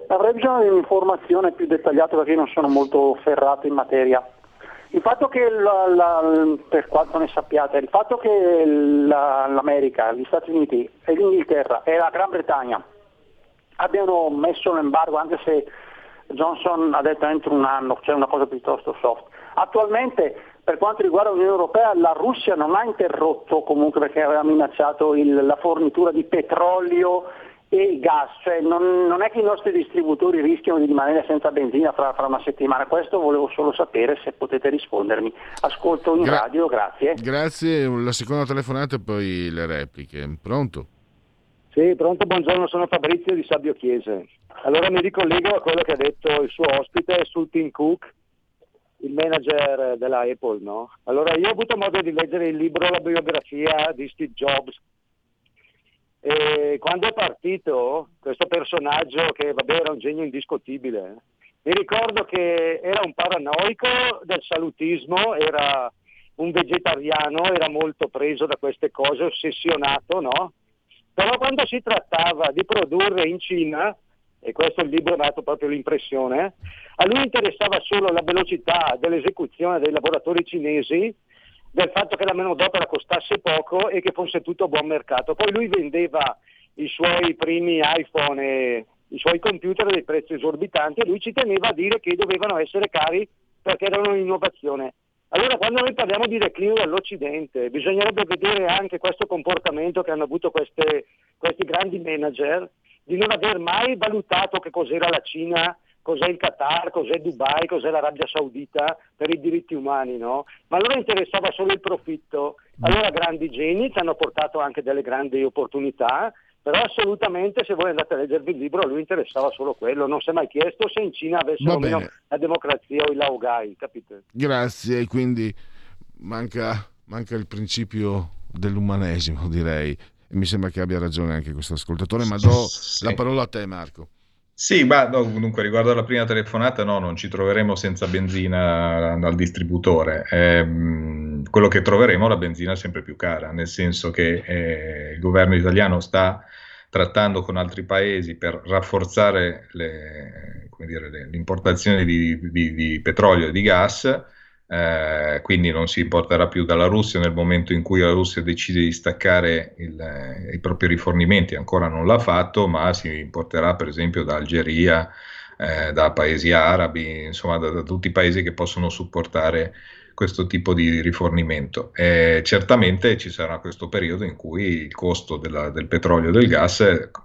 Avrei bisogno di un'informazione più dettagliata perché io non sono molto ferrato in materia. Il fatto che, la, la, per quanto ne sappiate, il fatto che la, l'America, gli Stati Uniti e l'Inghilterra e la Gran Bretagna abbiano messo l'embargo, anche se Johnson ha detto entro un anno, cioè una cosa piuttosto soft. Attualmente per quanto riguarda l'Unione Europea la Russia non ha interrotto comunque perché aveva minacciato il, la fornitura di petrolio e gas, cioè non, non, è che i nostri distributori rischiano di rimanere senza benzina fra, fra, una settimana, questo volevo solo sapere se potete rispondermi. Ascolto in Gra- radio, grazie. Grazie, la seconda telefonata e poi le repliche. Pronto? Sì, pronto, buongiorno, sono Fabrizio di Sabbio Chiese. Allora mi ricollego a quello che ha detto il suo ospite sul Team Cook il manager della Apple, no? Allora io ho avuto modo di leggere il libro, la biografia di Steve Jobs e quando è partito questo personaggio che vabbè era un genio indiscutibile, mi ricordo che era un paranoico del salutismo, era un vegetariano, era molto preso da queste cose, ossessionato, no? Però quando si trattava di produrre in Cina, e questo il libro mi ha dato proprio l'impressione, a lui interessava solo la velocità dell'esecuzione dei laboratori cinesi, del fatto che la manodopera costasse poco e che fosse tutto a buon mercato. Poi lui vendeva i suoi primi iPhone e i suoi computer a dei prezzi esorbitanti e lui ci teneva a dire che dovevano essere cari perché erano un'innovazione. Allora quando noi parliamo di declino dell'Occidente bisognerebbe vedere anche questo comportamento che hanno avuto queste, questi grandi manager di non aver mai valutato che cos'era la Cina, cos'è il Qatar, cos'è Dubai, cos'è l'Arabia Saudita per i diritti umani, no? Ma a loro interessava solo il profitto. Allora grandi geni ci hanno portato anche delle grandi opportunità, però assolutamente se voi andate a leggervi il libro a lui interessava solo quello, non si è mai chiesto se in Cina avessero meno la democrazia o i laogai, capite? Grazie, quindi manca, manca il principio dell'umanesimo direi e mi sembra che abbia ragione anche questo ascoltatore, ma do sì. la parola a te Marco. Sì, ma no, dunque riguardo alla prima telefonata, no, non ci troveremo senza benzina dal distributore. Eh, quello che troveremo è la benzina sempre più cara, nel senso che eh, il governo italiano sta trattando con altri paesi per rafforzare le, dire, le, l'importazione di, di, di petrolio e di gas eh, quindi non si importerà più dalla Russia nel momento in cui la Russia decide di staccare il, eh, i propri rifornimenti, ancora non l'ha fatto, ma si importerà per esempio da Algeria, eh, da paesi arabi, insomma da, da, tutti i paesi che possono supportare questo tipo di rifornimento. E certamente ci sarà questo periodo in cui il costo della, del petrolio e del gas,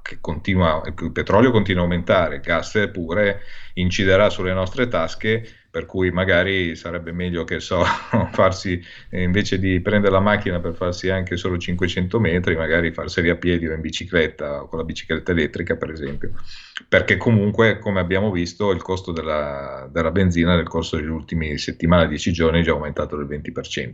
che continua, il petrolio continua a aumentare, il gas pure inciderà sulle nostre tasche per cui magari sarebbe meglio che so, [laughs] farsi invece di prendere la macchina per farsi anche solo 500 metri, magari farseli a piedi o in bicicletta o con la bicicletta elettrica per esempio, perché comunque come abbiamo visto il costo della, della benzina nel corso degli ultimi settimane, 10 giorni è già aumentato del 20%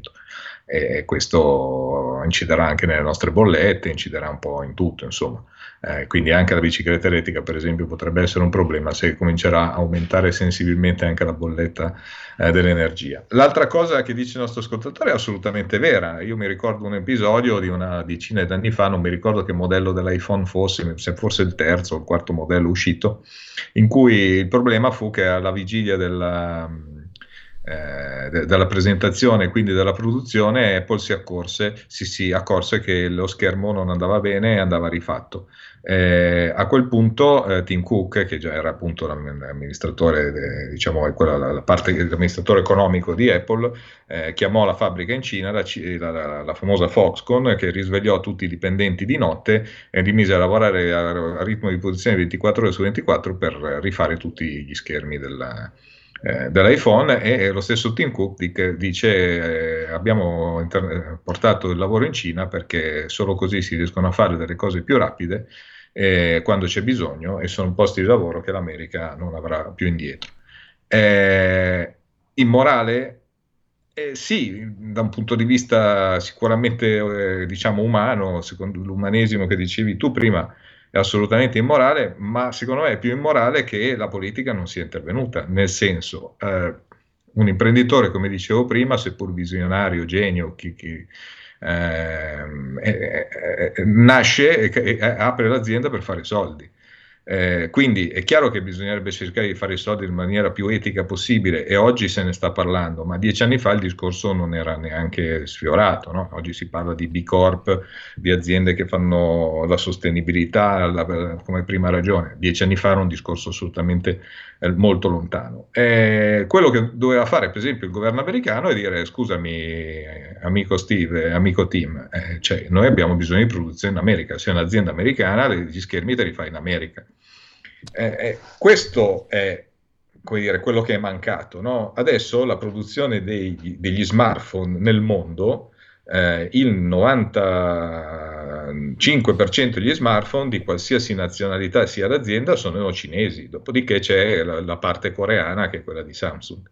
e questo inciderà anche nelle nostre bollette, inciderà un po' in tutto insomma. Eh, quindi anche la bicicletta elettrica, per esempio, potrebbe essere un problema se comincerà a aumentare sensibilmente anche la bolletta eh, dell'energia. L'altra cosa che dice il nostro ascoltatore è assolutamente vera. Io mi ricordo un episodio di una decina di anni fa, non mi ricordo che modello dell'iPhone fosse, se fosse il terzo o il quarto modello uscito, in cui il problema fu che alla vigilia della eh, dalla presentazione, quindi dalla produzione, Apple si, accorse, si, si accorse che lo schermo non andava bene e andava rifatto. Eh, a quel punto eh, Tim Cook, che già era appunto l'amministratore, de, diciamo, quella, la parte, l'amministratore economico di Apple, eh, chiamò la fabbrica in Cina, la, la, la, famosa Foxconn, che risvegliò tutti i dipendenti di notte e li mise a lavorare a, a ritmo di posizione 24 ore su 24 per rifare tutti gli schermi della, eh, dell'iPhone e lo stesso Tim Cook dice eh, abbiamo inter- portato il lavoro in Cina perché solo così si riescono a fare delle cose più rapide eh, quando c'è bisogno e sono posti di lavoro che l'America non avrà più indietro. Eh, immorale? Eh, sì, da un punto di vista sicuramente eh, diciamo umano, secondo l'umanesimo che dicevi tu prima, è assolutamente immorale, ma secondo me è più immorale che la politica non sia intervenuta, nel senso, eh, un imprenditore, come dicevo prima, seppur visionario, genio, chi, chi, eh, eh, nasce e apre l'azienda per fare soldi. Eh, quindi è chiaro che bisognerebbe cercare di fare i soldi in maniera più etica possibile e oggi se ne sta parlando, ma dieci anni fa il discorso non era neanche sfiorato. No? Oggi si parla di B Corp, di aziende che fanno la sostenibilità la, come prima ragione. Dieci anni fa era un discorso assolutamente eh, molto lontano. Eh, quello che doveva fare, per esempio, il governo americano è dire: scusami, amico Steve, amico Tim, eh, cioè, noi abbiamo bisogno di produzione in America. Se un'azienda americana, gli schermi te li fai in America. Eh, eh, questo è dire, quello che è mancato. No? Adesso la produzione dei, degli smartphone nel mondo, eh, il 95% degli smartphone di qualsiasi nazionalità sia d'azienda sono cinesi, dopodiché c'è la, la parte coreana che è quella di Samsung.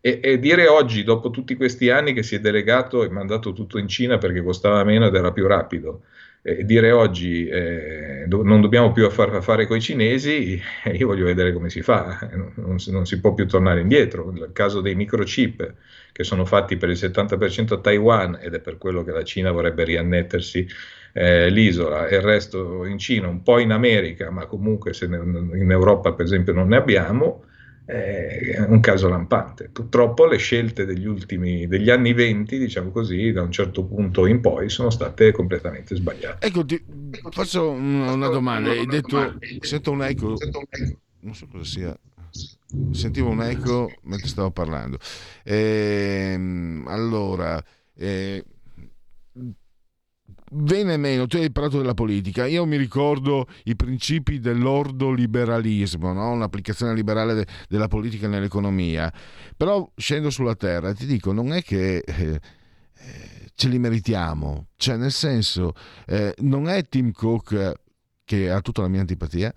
E, e, dire oggi, dopo tutti questi anni che si è delegato e mandato tutto in Cina perché costava meno ed era più rapido, eh, dire oggi eh, do, non dobbiamo più fare affare con i cinesi, eh, io voglio vedere come si fa, non, non, si può più tornare indietro. Il caso dei microchip che sono fatti per il 70% a Taiwan ed è per quello che la Cina vorrebbe riannettersi eh, l'isola e il resto in Cina, un po' in America, ma comunque se ne, in Europa per esempio non ne abbiamo è un caso lampante. Purtroppo le scelte degli ultimi degli anni 20, diciamo così, da un certo punto in poi sono state completamente sbagliate. Ecco, ti faccio una domanda. Hai detto sento un eco. Non so cosa sia. Sentivo un eco mentre stavo parlando. Ehm, allora, eh, Bene meno, tu hai parlato della politica, io mi ricordo i principi dell'ordoliberalismo, no? un'applicazione liberale de- della politica nell'economia, però scendo sulla terra e ti dico, non è che eh, eh, ce li meritiamo, cioè nel senso, eh, non è Tim Cook, che ha tutta la mia antipatia,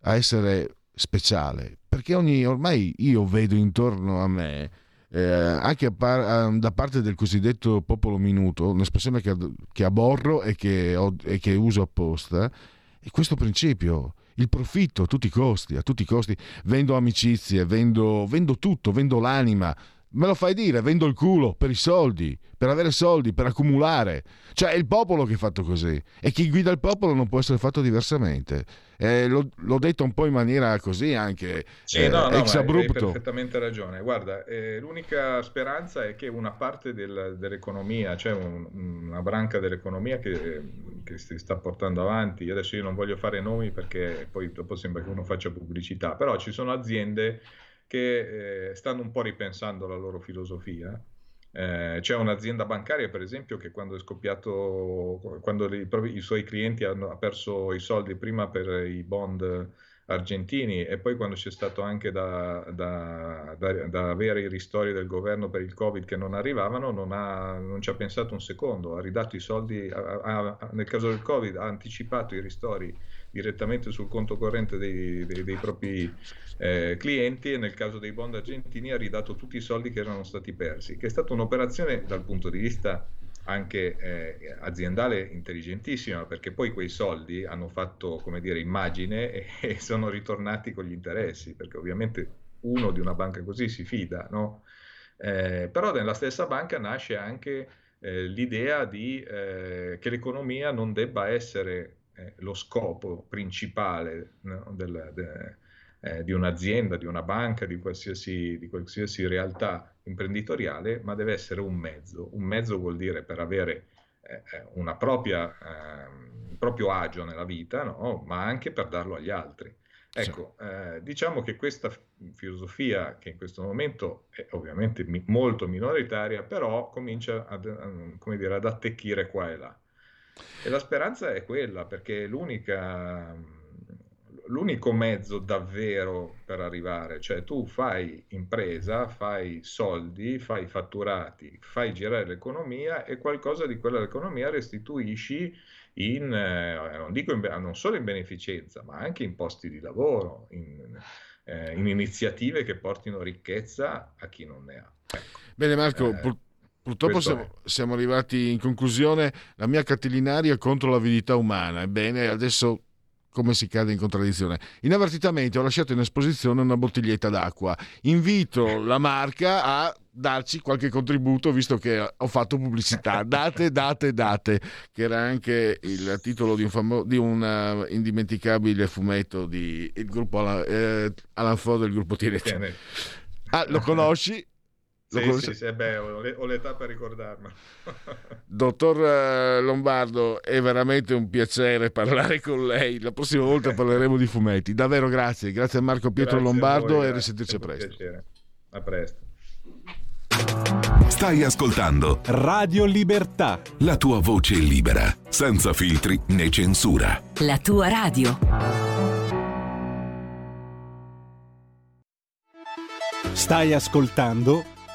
a essere speciale, perché ogni, ormai io vedo intorno a me eh, anche par- da parte del cosiddetto popolo minuto, un'espressione che, che aborro e che, ho, e che uso apposta, è questo principio il profitto a tutti i costi, a tutti i costi. Vendo amicizie, vendo, vendo tutto, vendo l'anima, Me lo fai dire, vendo il culo per i soldi, per avere soldi, per accumulare. Cioè è il popolo che è fatto così e chi guida il popolo non può essere fatto diversamente. Eh, l'ho, l'ho, detto un po' in maniera così anche sì, eh, no, no, ex abrupto. Hai perfettamente ragione. Guarda, eh, l'unica speranza è che una parte del, dell'economia, cioè un, una branca dell'economia che, che, si sta portando avanti, adesso io non voglio fare nomi perché poi dopo sembra che uno faccia pubblicità, però ci sono aziende che eh, stanno un po' ripensando la loro filosofia. Eh, c'è un'azienda bancaria, per esempio, che quando è scoppiato, quando i, i suoi clienti hanno perso i soldi prima per i bond argentini e poi quando c'è stato anche da, da, da, da, avere i ristori del governo per il Covid che non arrivavano, non, ha, non ci ha pensato un secondo, ha ridato i soldi, ha, ha, nel caso del Covid ha anticipato i ristori direttamente sul conto corrente dei, dei, dei propri eh, clienti e nel caso dei bond argentini ha ridato tutti i soldi che erano stati persi, che è stata un'operazione dal punto di vista anche eh, aziendale intelligentissima, perché poi quei soldi hanno fatto, come dire, immagine e, e, sono ritornati con gli interessi, perché ovviamente uno di una banca così si fida, no? Eh, però nella stessa banca nasce anche eh, l'idea di, eh, che l'economia non debba essere eh, lo scopo principale no, del, de, eh, di un'azienda, di una banca, di qualsiasi, di qualsiasi, realtà imprenditoriale, ma deve essere un mezzo. Un mezzo vuol dire per avere eh, eh una propria, un ehm, proprio agio nella vita, no? ma anche per darlo agli altri. Ecco, eh, diciamo che questa filosofia, che in questo momento è ovviamente mi- molto minoritaria, però comincia ad, a, dire, ad attecchire qua e là. E la speranza è quella, perché l'unica l'unico mezzo davvero per arrivare, cioè tu fai impresa, fai soldi, fai fatturati, fai girare l'economia e qualcosa di quella economia restituisci in, eh, non, dico in, non solo in beneficenza, ma anche in posti di lavoro, in, eh, in iniziative che portino ricchezza a chi non ne ha. Ecco. Bene Marco, eh, pur, purtroppo siamo, siamo, arrivati in conclusione, la mia catilinaria contro l'avidità umana, ebbene adesso come si cade in contraddizione. Inavvertitamente ho lasciato in esposizione una bottiglietta d'acqua. Invito la marca a darci qualche contributo visto che ho fatto pubblicità. Date, date, date, che era anche il titolo di un, famo- di un uh, indimenticabile fumetto di il gruppo Alan, eh, Alan Ford del gruppo TNT. Ah, lo conosci? Sì, sì, sì, beh, ho, l'età per ricordarmelo. [laughs] Dottor eh, Lombardo, è veramente un piacere parlare con lei. La prossima volta parleremo di fumetti. Davvero grazie. Grazie a Marco Pietro grazie Lombardo voi, e risentirci a presto. Piacere. A presto. Stai ascoltando Radio Libertà. La tua voce libera, senza filtri né censura. La tua radio. Stai ascoltando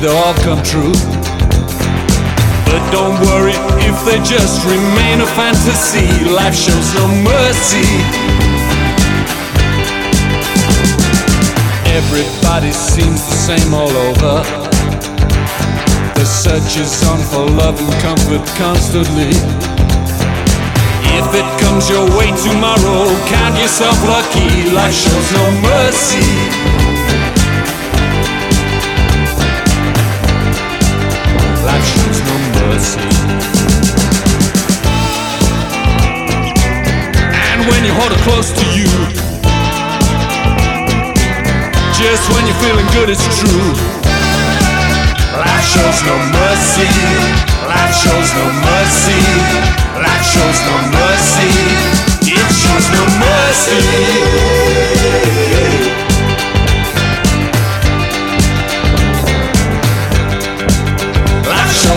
They all come true. But don't worry if they just remain a fantasy. Life shows no mercy. Everybody seems the same all over. The search is on for love and comfort constantly. If it comes your way tomorrow, count yourself lucky. Life shows no mercy. Life shows no mercy. And when you hold it close to you, just when you're feeling good, it's true. Life shows no mercy. Life shows no mercy. Life shows no mercy. It shows no mercy.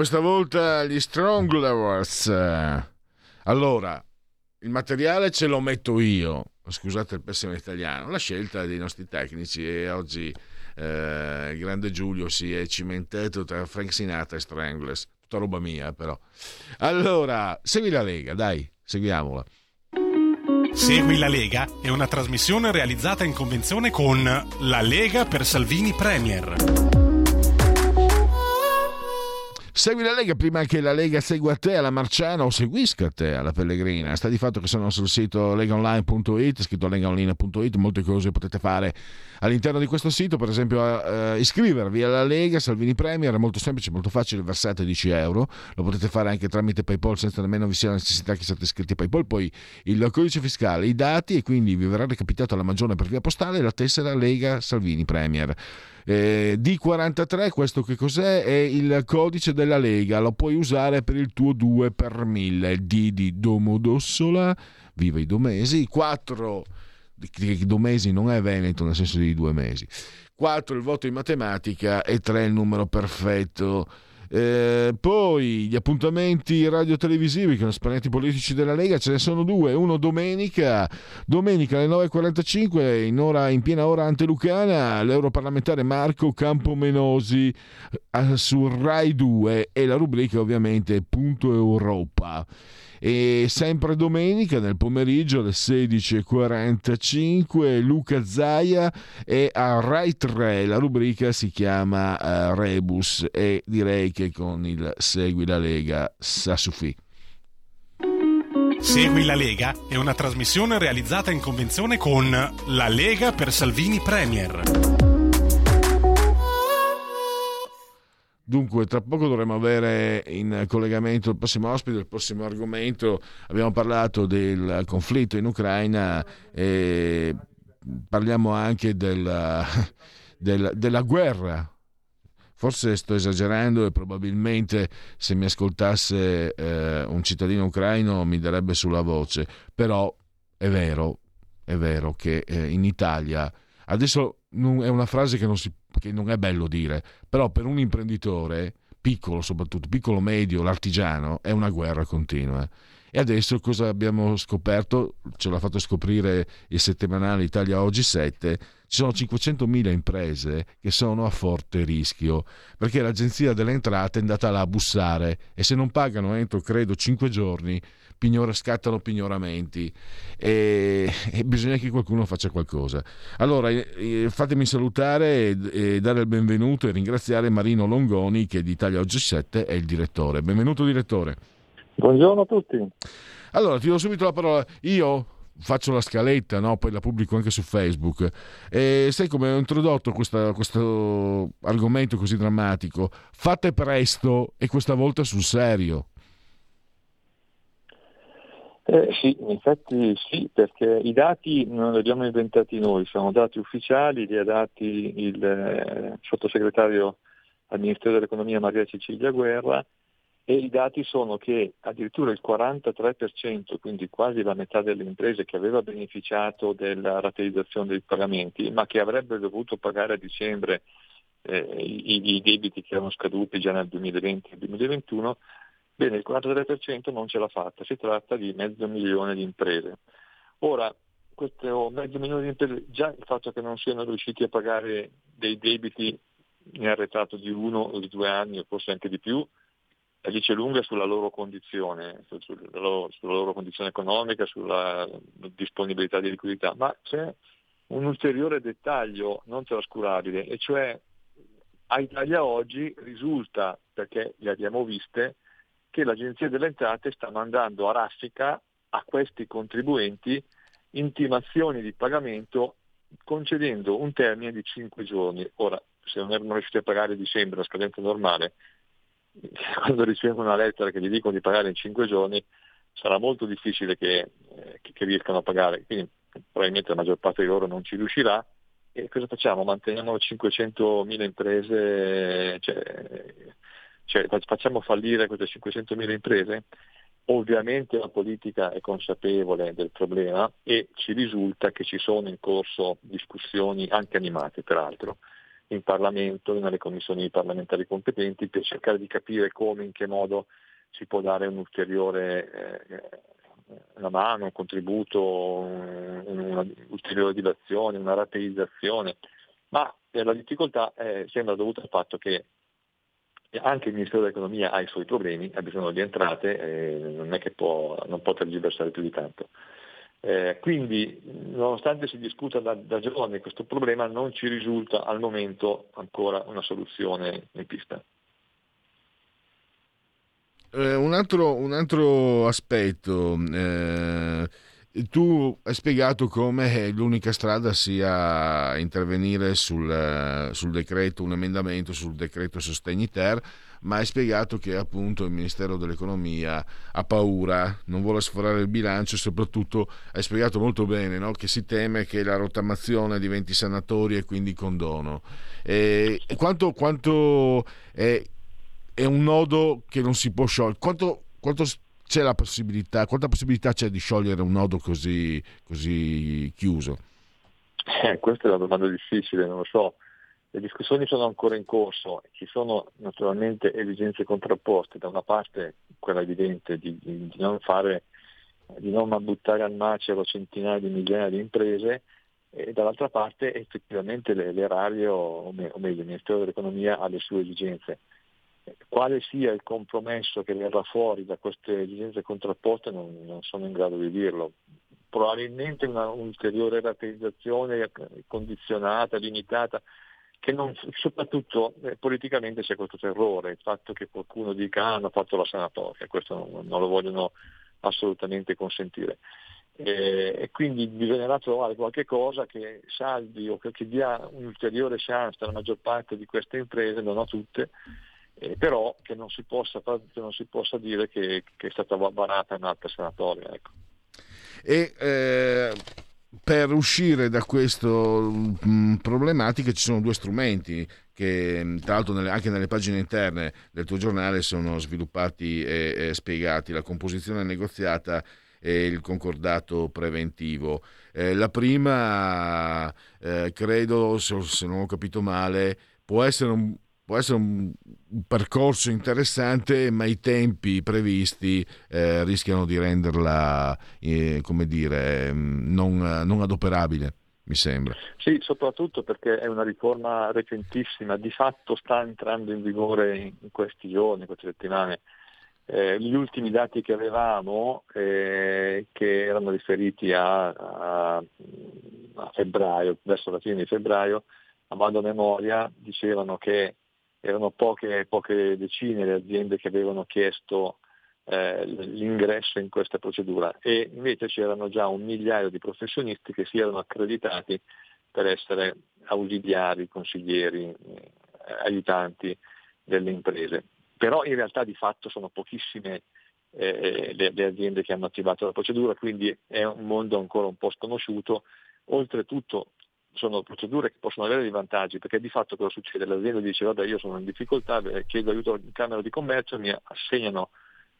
questa volta gli Stranglers. Allora, il materiale ce lo metto io, scusate il pessimo italiano, la scelta dei nostri tecnici e oggi eh, il grande Giulio si è cimentato tra Frank Sinatra e Stranglers, tutta roba mia però. Allora, segui la Lega, dai, seguiamola. Segui la Lega è una trasmissione realizzata in convenzione con La Lega per Salvini Premier. Segui la Lega prima che la Lega segua te alla Marciana o seguisca te alla Pellegrina. Sta di fatto che sono sul sito legaonline.it, scritto legaonline.it, molte cose potete fare all'interno di questo sito, per esempio uh, iscrivervi alla Lega Salvini Premier, è molto semplice, molto facile, versate 10 euro, lo potete fare anche tramite PayPal senza nemmeno vi sia la necessità che siate iscritti a PayPal, poi il codice fiscale, i dati e quindi vi verrà recapitato alla maggiore per via postale la tessera Lega Salvini Premier. Eh, D43, questo che cos'è? È il codice della Lega, lo puoi usare per il tuo 2 per 1000, D di Domodossola, viva i domesi, 4 Domesi non è Veneto nel senso di due mesi, 4 il voto in matematica e 3 il numero perfetto. Eh, poi gli appuntamenti radio-televisivi con esponenti politici della Lega ce ne sono due, uno domenica, domenica alle 9.45 in, ora, in piena ora antelucana l'europarlamentare Marco Campomenosi eh, su Rai 2 e la rubrica ovviamente Punto Europa e sempre domenica nel pomeriggio alle 16.45 Luca Zaia è a Rai 3 la rubrica si chiama uh, Rebus e direi che con il Segui la Lega sa Segui la Lega è una trasmissione realizzata in convenzione con La Lega per Salvini Premier Dunque, tra poco dovremo avere in collegamento il prossimo ospite, il prossimo argomento. Abbiamo parlato del conflitto in Ucraina e parliamo anche della, [laughs] della, della guerra. Forse sto esagerando e probabilmente se mi ascoltasse eh, un cittadino ucraino mi darebbe sulla voce, però è vero, è vero che eh, in Italia adesso è una frase che non si che non è bello dire, però per un imprenditore piccolo soprattutto, piccolo medio, l'artigiano, è una guerra continua. E adesso cosa abbiamo scoperto? Ce l'ha fatto scoprire il settimanale Italia Oggi 7. Ci sono 500.000 imprese che sono a forte rischio perché l'agenzia delle entrate è andata là a bussare e se non pagano entro, credo, 5 giorni pignora, scattano pignoramenti e, [laughs] e, bisogna che qualcuno faccia qualcosa. Allora, eh, fatemi salutare e, e, dare il benvenuto e ringraziare Marino Longoni che di Italia Oggi 7 è il direttore. Benvenuto direttore. Buongiorno a tutti. Allora, ti do subito la parola. Io faccio la scaletta, no? poi la pubblico anche su Facebook. E sai come ho introdotto questa, questo argomento così drammatico? Fate presto e questa volta sul serio. Eh, sì, in effetti sì, perché i dati non li abbiamo inventati noi, sono dati ufficiali, li ha dati il eh, sottosegretario al Ministero dell'Economia Maria Cecilia Guerra e i dati sono che addirittura il 43%, quindi quasi la metà delle imprese che aveva beneficiato della rateizzazione dei pagamenti, ma che avrebbe dovuto pagare a dicembre eh, i, i, debiti che erano scaduti già nel 2020 e 2021, Bene, il 43% non ce l'ha fatta, si tratta di mezzo milione di imprese. Ora, questo mezzo milione di imprese, già il fatto che non siano riusciti a pagare dei debiti in arretrato di uno o di due anni o forse anche di più, dice lunga sulla loro condizione, sulla loro, sulla loro condizione economica, sulla disponibilità di liquidità, ma c'è un ulteriore dettaglio non trascurabile, e cioè a Italia oggi risulta, perché le abbiamo viste, che l'Agenzia delle Entrate sta mandando a raffica a questi contribuenti intimazioni di pagamento concedendo un termine di 5 giorni. Ora, se non erano riusciti a pagare a dicembre la scadenza normale, [laughs] quando ricevono una lettera che gli dicono di pagare in 5 giorni, sarà molto difficile che, eh, che riescano a pagare. Quindi probabilmente la maggior parte di loro non ci riuscirà. E cosa facciamo? Manteniamo 500.000 imprese, cioè, cioè facciamo fallire queste 500.000 imprese? Ovviamente la politica è consapevole del problema e ci risulta che ci sono in corso discussioni anche animate peraltro in Parlamento, nelle commissioni parlamentari competenti per cercare di capire come, in che modo si può dare un'ulteriore eh, una mano, un contributo, un'ulteriore dilazione, una rateizzazione, ma la difficoltà eh, sembra dovuta al fatto che anche il Ministero dell'Economia ha i suoi problemi, ha bisogno di entrate e non è che può, non può tergiversare più di tanto. Eh, quindi, nonostante si discuta da, da giorni questo problema, non ci risulta al momento ancora una soluzione in pista. eh, un, altro, un, altro, aspetto. Eh, tu hai spiegato come l'unica strada sia intervenire sul, sul, decreto, un emendamento sul decreto sostegni ter, ma hai spiegato che appunto il Ministero dell'Economia ha paura, non vuole sforare il bilancio e soprattutto hai spiegato molto bene no? che si teme che la rottamazione diventi sanatoria e quindi condono. E, quanto, quanto è, è, un nodo che non si può sciogliere? Quanto, quanto c'è la possibilità, quanta possibilità c'è di sciogliere un nodo così, così chiuso? Eh, questa è una domanda difficile, non lo so. Le discussioni sono ancora in corso, ci sono naturalmente esigenze contrapposte, da una parte quella evidente di, di, di non fare, di non buttare al macero centinaia di migliaia di imprese e dall'altra parte effettivamente l'erario, o meglio il Ministero dell'Economia ha le sue esigenze quale sia il compromesso che verrà fuori da queste esigenze contrapposte non, non sono in grado di dirlo. Probabilmente una ulteriore rateizzazione condizionata, limitata, che non, soprattutto eh, politicamente c'è questo terrore, il fatto che qualcuno dica ah, hanno fatto la sanatoria, questo non, non lo vogliono assolutamente consentire. E, e, quindi bisognerà trovare qualche cosa che salvi o che, che dia un'ulteriore chance alla maggior parte di queste imprese, non a tutte, eh, però che non si possa, che non si possa dire che, che, è stata varata un'altra sanatoria. Ecco. E eh, per uscire da questa mm, problematica ci sono due strumenti che mm, tra l'altro nelle, anche nelle pagine interne del tuo giornale sono sviluppati e, e spiegati, la composizione negoziata e il concordato preventivo. Eh, la prima, eh, credo, se, se non ho capito male, può essere un, può essere un, percorso interessante, ma i tempi previsti eh, rischiano di renderla, eh, come dire, mm, non, non adoperabile mi sembra. Sì, soprattutto perché è una riforma recentissima, di fatto sta entrando in vigore in questi giorni, in queste settimane. Eh, gli ultimi dati che avevamo, eh, che erano riferiti a, a, a, febbraio, verso la fine di febbraio, a vado memoria, dicevano che erano poche, poche decine le aziende che avevano chiesto eh, l'ingresso in questa procedura e invece c'erano già un migliaio di professionisti che si erano accreditati per essere ausiliari, consiglieri, eh, aiutanti delle imprese. Però in realtà di fatto sono pochissime eh, le, le aziende che hanno attivato la procedura, quindi è un mondo ancora un po' sconosciuto. Oltretutto sono procedure che possono avere dei vantaggi, perché di fatto cosa succede? L'azienda dice vabbè io sono in difficoltà, chiedo aiuto in Camera di Commercio, mi assegnano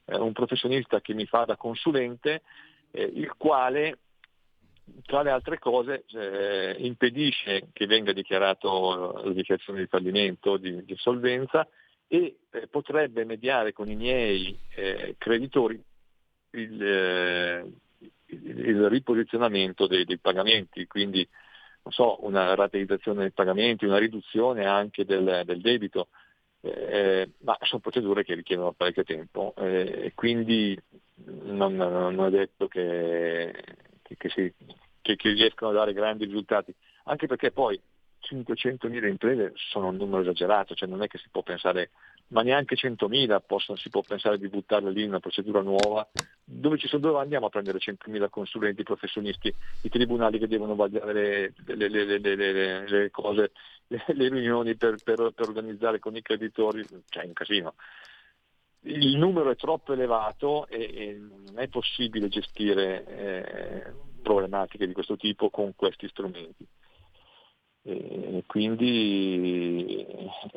eh, un professionista che mi fa da consulente, eh, il quale tra le altre cose eh, impedisce che venga dichiarato la dichiarazione di fallimento, di, di solvenza e eh, potrebbe mediare con i miei eh, creditori il, eh, il, riposizionamento dei, dei pagamenti, quindi so, una rateizzazione dei pagamenti, una riduzione anche del, del debito, eh, ma sono procedure che richiedono parecchio tempo eh, e quindi non, non, è detto che, che, che, si, che, riescano a dare grandi risultati, anche perché poi 500.000 imprese sono un numero esagerato, cioè non è che si può pensare ma neanche 100.000 possono, si può pensare di buttarle lì in una procedura nuova, dove, sono, dove andiamo a prendere 100.000 consulenti professionisti, i tribunali che devono vagliare le, le, le, le cose, le, riunioni per, per, per, organizzare con i creditori, cioè è un casino. Il numero è troppo elevato e, e non è possibile gestire eh, problematiche di questo tipo con questi strumenti. E quindi,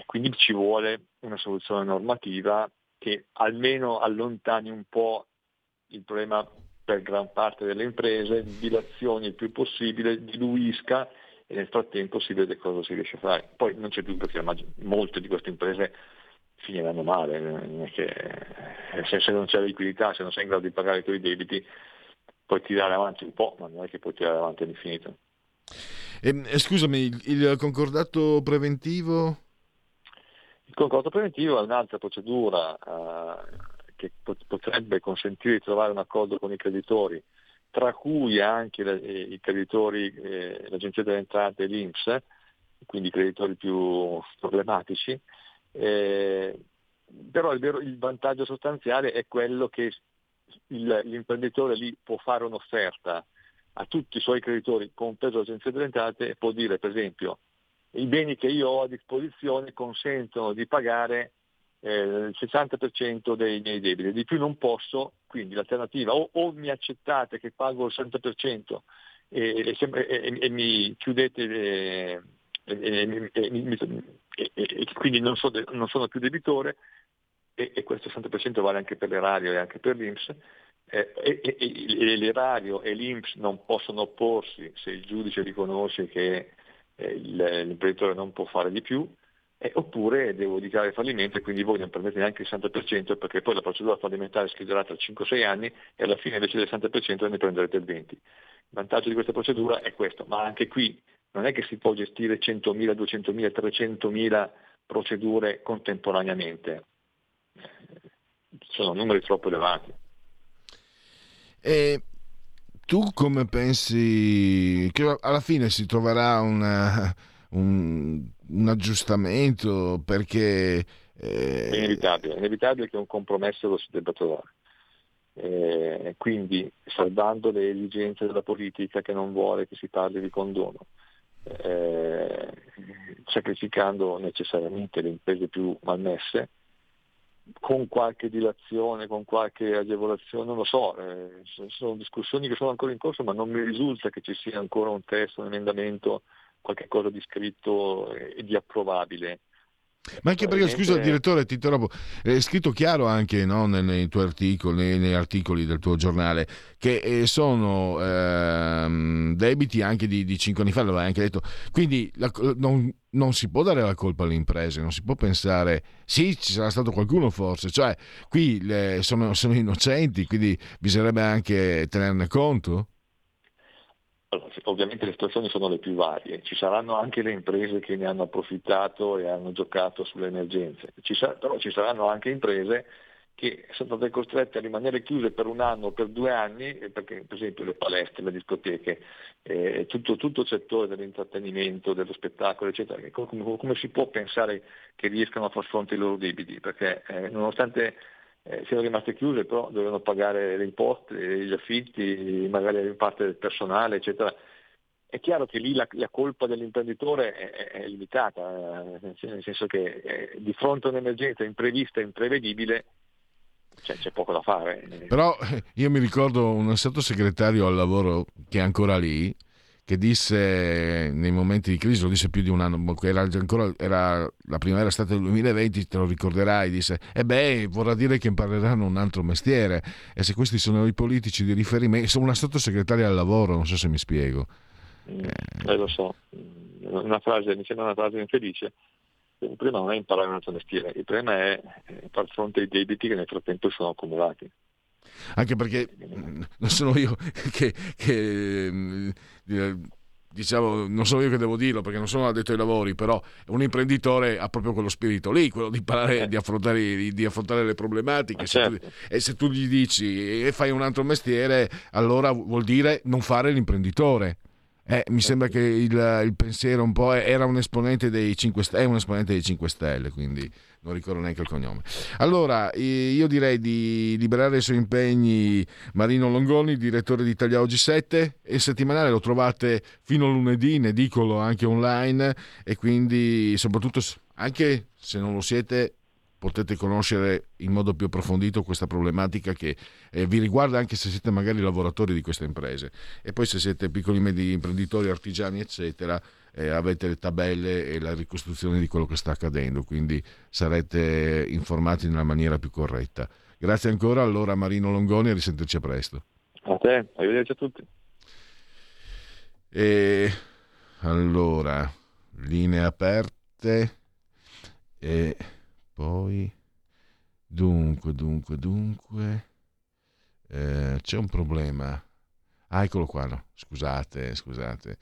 quindi ci vuole una soluzione normativa che almeno allontani un po' il problema per gran parte delle imprese, dilazioni il più possibile, diluisca e nel frattempo si vede cosa si riesce a fare. Poi non c'è dubbio che molte di queste imprese finiranno male, che, se non c'è liquidità, se non sei in grado di pagare i tuoi debiti, puoi tirare avanti un po', ma non è che puoi tirare avanti all'infinito. E, scusami, il, concordato preventivo? Il concordato preventivo è un'altra procedura eh, che potrebbe consentire di trovare un accordo con i creditori, tra cui anche le, i creditori, eh, l'Agenzia delle Entrate e l'Inps, quindi i creditori più problematici. Eh, però il, vero, il vantaggio sostanziale è quello che il, l'imprenditore lì può fare un'offerta a tutti i suoi creditori, compreso l'agenzia delle entrate, può dire per esempio i beni che io ho a disposizione consentono di pagare eh, il 60% dei miei debiti, di più non posso, quindi l'alternativa o, o mi accettate che pago il 60% e, e, e, e mi chiudete le, e, quindi non, so, non, sono più debitore e, questo 60% vale anche per l'erario e anche per l'Inps e, l'erario e l'Inps non possono opporsi se il giudice riconosce che eh, l'imprenditore non può fare di più eh, oppure devo dichiarare fallimento e quindi voi non prendete neanche il 60% perché poi la procedura fallimentare scriverà tra 5-6 anni e alla fine invece del 60% ne prenderete il 20%. Il vantaggio di questa procedura è questo, ma anche qui non è che si può gestire 100.000, 200.000, 300.000 procedure contemporaneamente, sono numeri troppo elevati. E tu come pensi che alla fine si troverà una, un, un aggiustamento perché... Eh... È inevitabile, è inevitabile che un compromesso lo si debba trovare. Eh, quindi salvando le esigenze della politica che non vuole che si parli di condono, eh, sacrificando necessariamente le imprese più malmesse, con qualche dilazione, con qualche agevolazione, non lo so, eh, sono discussioni che sono ancora in corso, ma non mi risulta che ci sia ancora un testo, un emendamento qualche cosa di scritto e di approvabile. Ma anche perché, scusa direttore, ti interrompo, è scritto chiaro anche no, nei, nei, tuoi articoli, nei, nei, articoli del tuo giornale, che eh, sono eh, debiti anche di, di 5 anni fa, l'avevi anche detto. Quindi la, non, non, si può dare la colpa alle imprese, non si può pensare, sì, ci sarà stato qualcuno forse, cioè qui le, sono, sono innocenti, quindi bisognerebbe anche tenerne conto. Allora, ovviamente le situazioni sono le più varie, ci saranno anche le imprese che ne hanno approfittato e hanno giocato sulle emergenze, ci sa- però ci saranno anche imprese che sono state costrette a rimanere chiuse per un anno o per due anni, perché per esempio le palestre, le discoteche, eh, tutto, tutto, il settore dell'intrattenimento, dello spettacolo, eccetera, come, come, si può pensare che riescano a far fronte ai loro debiti? Perché eh, nonostante eh, siano rimaste chiuse, però dovevano pagare le imposte, gli affitti, magari in parte del personale, eccetera. È chiaro che lì la, la colpa dell'imprenditore è, è limitata, eh, nel senso che eh, di fronte a un'emergenza imprevista e imprevedibile c'è, c'è, poco da fare. Però eh, io mi ricordo un sottosegretario al lavoro che è ancora lì, che disse nei momenti di crisi, lo disse più di un anno, era, ancora, era la primavera estate del 2020, te lo ricorderai, disse, e eh beh, vorrà dire che impareranno un altro mestiere, e se questi sono i politici di riferimento, sono una sottosegretaria al lavoro, non so se mi spiego. Mm, eh, lo so, una frase, mi sembra una frase infelice, il problema non è imparare un altro mestiere, il problema è far fronte ai debiti che nel frattempo sono accumulati anche perché non sono io che, che mm, diciamo, non sono io che devo dirlo perché non sono addetto ai lavori, però un imprenditore ha proprio quello spirito lì, quello di imparare eh. di, affrontare, di, affrontare, le problematiche. Se tu, certo. e se tu gli dici e fai un altro mestiere, allora vuol dire non fare l'imprenditore. Eh, mi sembra che il, il, pensiero un po' era un esponente dei 5 Stelle, è un esponente dei 5 Stelle, quindi non ricordo neanche il cognome. Allora, io direi di liberare i suoi impegni Marino Longoni, direttore di Italia Oggi 7, e settimanale lo trovate fino a lunedì in edicolo anche online e quindi soprattutto anche se non lo siete potete conoscere in modo più approfondito questa problematica che eh, vi riguarda anche se siete magari lavoratori di queste imprese. E poi se siete piccoli e medi imprenditori, artigiani eccetera eh, avete le tabelle e la ricostruzione di quello che sta accadendo quindi sarete informati nella maniera più corretta. Grazie ancora allora Marino Longoni a risentirci a presto. A te, arrivederci a tutti. E allora linee aperte e poi, dunque, dunque, dunque, eh, c'è un problema. Ah, eccolo qua, no. Scusate, scusate.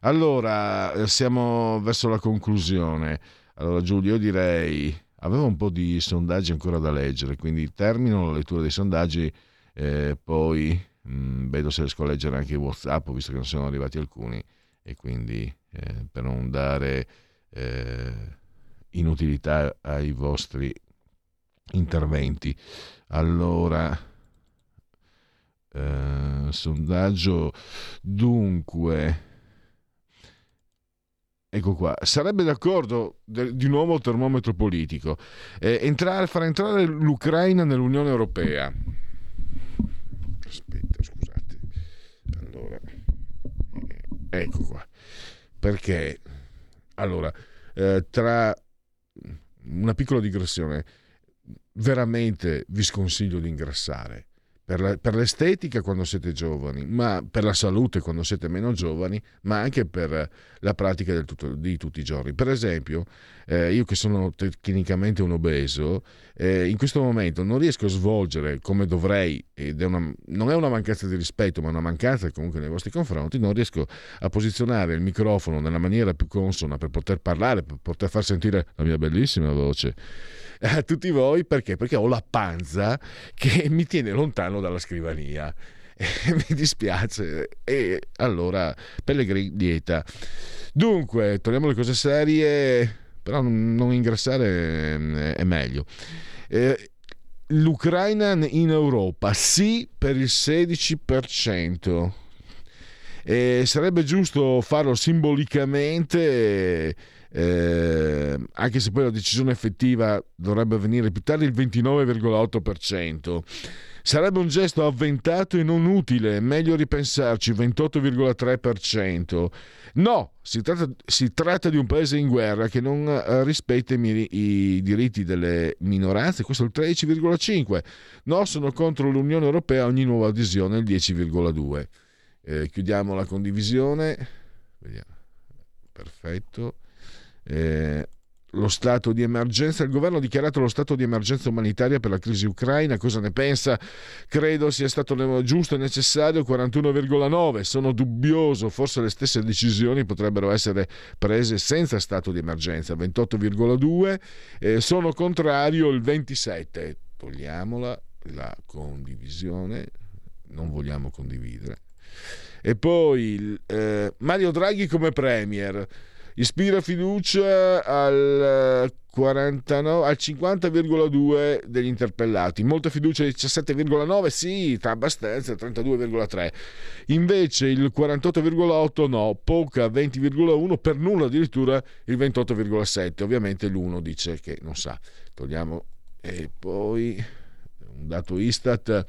Allora, eh, siamo verso la conclusione. Allora, Giulio, io direi, avevo un po' di sondaggi ancora da leggere, quindi termino la lettura dei sondaggi, eh, poi mh, mm, vedo se riesco a leggere anche i WhatsApp, visto che non sono arrivati alcuni, e quindi eh, per non dare... Eh, inutilità ai vostri interventi. Allora, eh, sondaggio dunque. Ecco qua, sarebbe d'accordo de, di nuovo termometro politico eh, entrare, far entrare l'Ucraina nell'Unione Europea. Aspetta, scusate. Allora, eh, ecco qua. Perché? Allora, eh, tra una piccola digressione, veramente vi sconsiglio di ingrassare per, la, per, l'estetica quando siete giovani, ma per la salute quando siete meno giovani, ma anche per la pratica tutto, di tutti i giorni. Per esempio, eh, io che sono tecnicamente un obeso, eh, in questo momento non riesco a svolgere come dovrei, ed è una, non è una mancanza di rispetto, ma una mancanza comunque nei vostri confronti, non riesco a posizionare il microfono nella maniera più consona per poter parlare, per poter far sentire la mia bellissima voce a tutti voi perché? Perché ho la panza che mi tiene lontano dalla scrivania. [laughs] mi dispiace. E allora, Pellegrini dieta. Dunque, torniamo alle cose serie, però non ingrassare eh, è meglio. Eh, L'Ucraina in Europa, sì per il 16%. E sarebbe giusto farlo simbolicamente eh, anche se poi la decisione effettiva dovrebbe avvenire più tardi, il 29,8%. Sarebbe un gesto avventato e non utile, meglio ripensarci, 28,3%. No, si tratta, si tratta di un paese in guerra che non eh, rispetta i, i diritti delle minoranze, questo è il 13,5%. No, sono contro l'Unione Europea ogni nuova adesione, il 10,2%. Eh, chiudiamo la condivisione. Vediamo. Perfetto eh, lo stato di emergenza. Il governo ha dichiarato lo stato di emergenza umanitaria per la crisi ucraina. Cosa ne pensa? Credo sia stato giusto e necessario 41,9. Sono dubbioso, forse le stesse decisioni potrebbero essere prese senza stato di emergenza. 28,2. Eh, sono contrario il 27. Togliamola la condivisione. Non vogliamo condividere. E poi eh, Mario Draghi come premier ispira fiducia al, 49, al 50,2 degli interpellati, molta fiducia al 17,9, sì, abbastanza, 32,3. Invece il 48,8 no, poca 20,1, per nulla addirittura il 28,7. Ovviamente l'uno dice che non sa. Togliamo e poi un dato Istat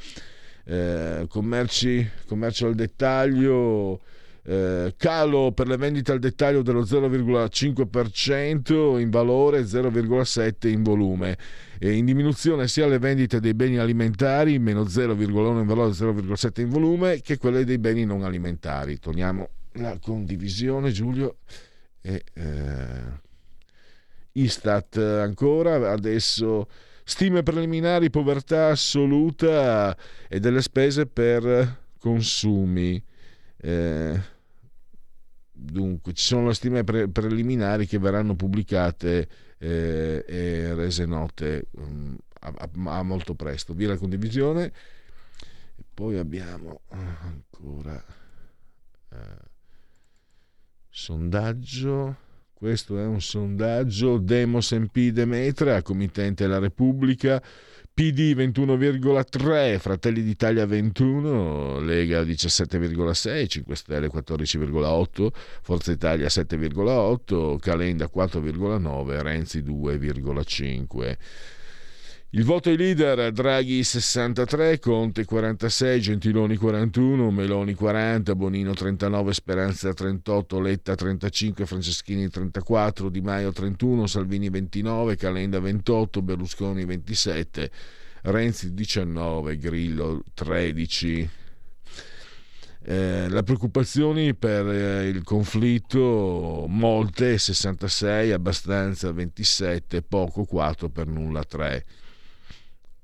eh, commerci, commercio al dettaglio eh, calo per le vendite al dettaglio dello 0,5% in valore, 0,7% in volume. E in diminuzione sia le vendite dei beni alimentari, meno 0,1 in valore, 0,7 in volume, che quelle dei beni non alimentari. Torniamo la condivisione, Giulio. E, eh, Istat ancora, adesso stime preliminari, povertà assoluta e delle spese per consumi. Eh, Dunque, ci sono le stime pre- preliminari che verranno pubblicate eh, e rese note um, a, a, a, molto presto. Via la condivisione. E poi abbiamo ancora eh, sondaggio. Questo è un sondaggio Demos MP Demetra, committente della Repubblica. PD 21,3, Fratelli d'Italia 21, Lega 17,6, 5 Stelle 14,8, Forza Italia 7,8, Calenda 4,9, Renzi 2,5. Il voto ai leader Draghi 63, Conte 46, Gentiloni 41, Meloni 40, Bonino 39, Speranza 38, Letta 35, Franceschini 34, Di Maio 31, Salvini 29, Calenda 28, Berlusconi 27, Renzi 19, Grillo 13. Eh, le preoccupazioni per eh, il conflitto, molte 66, abbastanza 27, poco 4, per nulla 3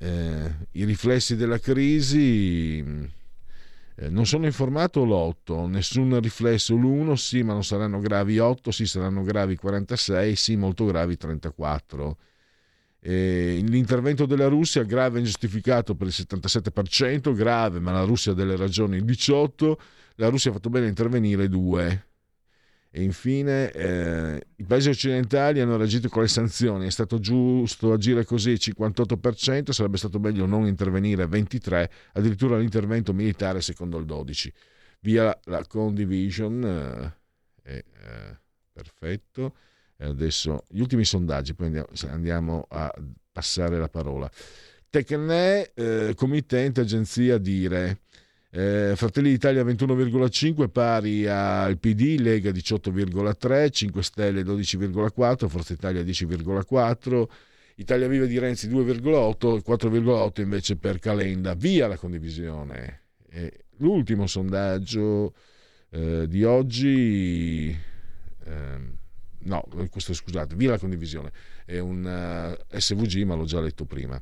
eh, i riflessi della crisi eh, non sono informato l'8, nessun riflesso l'1, sì ma non saranno gravi 8, sì saranno gravi 46, sì molto gravi 34. Eh, l'intervento della Russia grave e ingiustificato per il 77%, grave ma la Russia ha delle ragioni 18, la Russia ha fatto bene a intervenire 2 E infine eh, i paesi occidentali hanno reagito con le sanzioni, è stato giusto agire così 58%, sarebbe stato meglio non intervenire 23%, addirittura l'intervento militare secondo il 12%. Via la condivision, eh, eh, perfetto. Adesso gli ultimi sondaggi, poi andiamo, andiamo a passare la parola. Tecne, eh, committente, agenzia Dire. Eh, Fratelli d'Italia 21,5 pari al PD, Lega 18,3, 5 Stelle 12,4, Forza Italia 10,4, Italia Viva di Renzi 2,8 4,8 invece per Calenda. Via la condivisione. Eh, l'ultimo sondaggio eh, di oggi, ehm, no, questo scusate, via la condivisione, è un uh, eh, SVG ma l'ho già letto prima.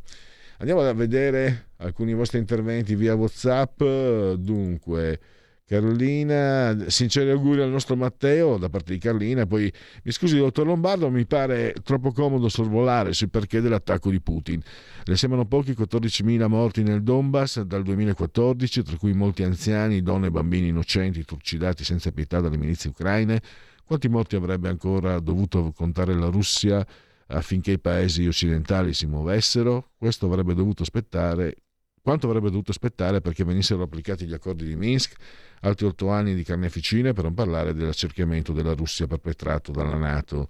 Andiamo a vedere alcuni vostri interventi via WhatsApp. Dunque, Carolina, sinceri auguri al nostro Matteo da parte di Carlina. Poi mi scusi, dottor Lombardo, mi pare troppo comodo sorvolare sui perché dell'attacco di Putin. Le sembrano pochi 14.000 morti nel Donbass dal 2014, tra cui molti anziani, donne e bambini innocenti trucidati senza pietà dalle milizie ucraine. Quanti morti avrebbe ancora dovuto contare la Russia? Affinché i paesi occidentali si muovessero, questo avrebbe dovuto aspettare, quanto avrebbe dovuto aspettare perché venissero applicati gli accordi di Minsk, altri otto anni di carneficine per non parlare dell'accerchiamento della Russia perpetrato dalla Nato.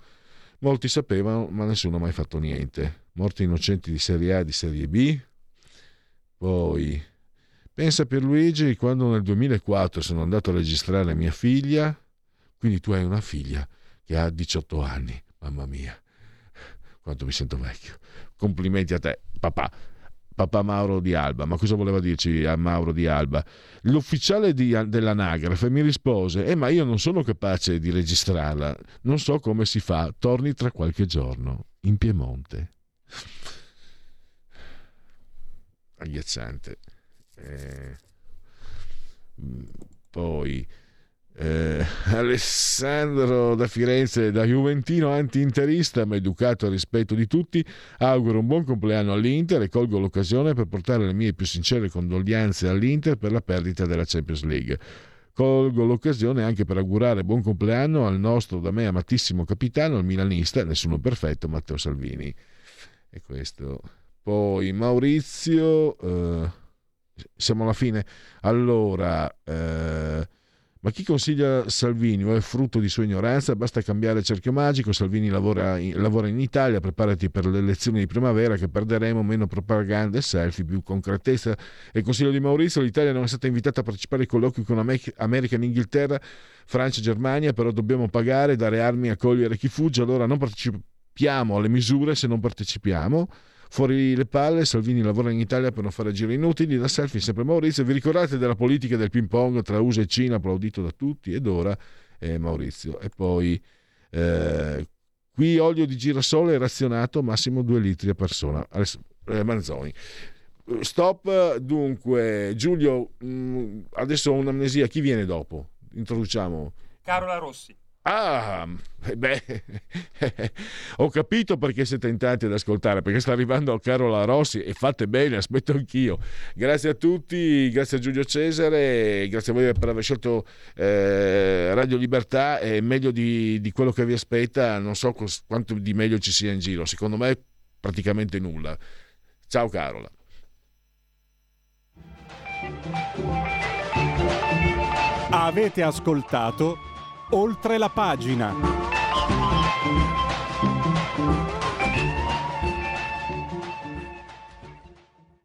Molti sapevano, ma nessuno ha mai fatto niente. Morti innocenti di serie A e di serie B. Poi, pensa Pierluigi, quando nel 2004 sono andato a registrare mia figlia, quindi tu hai una figlia che ha 18 anni, mamma mia quanto mi sento vecchio. Complimenti a te, papà. Papà Mauro di Alba, ma cosa voleva dirci a Mauro di Alba? L'ufficiale di, dell'anagrafe mi rispose: Eh, ma io non sono capace di registrarla, non so come si fa, torni tra qualche giorno in Piemonte. Agghiacciante. Eh, poi eh, [laughs] Alessandro da Firenze, da Juventino anti-interista ma educato al rispetto di tutti, auguro un buon compleanno all'Inter e colgo l'occasione per portare le mie più sincere condoglianze all'Inter per la perdita della Champions League. Colgo l'occasione anche per augurare buon compleanno al nostro da me amatissimo capitano, il milanista, nessuno perfetto, Matteo Salvini. E questo. Poi Maurizio, eh, siamo alla fine. Allora, eh, ma chi consiglia Salvini o è frutto di sua ignoranza? Basta cambiare cerchio magico. Salvini lavora in, lavora in Italia, preparati per le elezioni di primavera che perderemo, meno propaganda e selfie, più concretezza. E consiglio di Maurizio, l'Italia non è stata invitata a partecipare ai colloqui con America e Inghilterra, Francia e Germania, però dobbiamo pagare, dare armi, accogliere chi fugge, allora non partecipiamo alle misure se non partecipiamo. Fuori le palle, Salvini lavora in Italia per non fare giri inutili, da selfie sempre Maurizio. Vi ricordate della politica del ping pong tra USA e Cina, applaudito da tutti, ed ora è Maurizio. E poi eh, qui olio di girasole razionato massimo 2 litri a persona. Eh, Manzoni. Stop, dunque, Giulio, mm, adesso ho un'amnesia, chi viene dopo? Introduciamo. Carola Rossi. Ah, eh, [laughs] beh, [laughs] ho capito perché siete in ad ascoltare, perché sta arrivando Carola Rossi e fate bene, aspetto anch'io. Grazie a tutti, grazie a Giulio Cesare, grazie a voi per aver scelto eh, Radio Libertà, è meglio di, di, quello che vi aspetta, non so quanto di meglio ci sia in giro, secondo me praticamente nulla. Ciao Carola. Avete ascoltato oltre la pagina.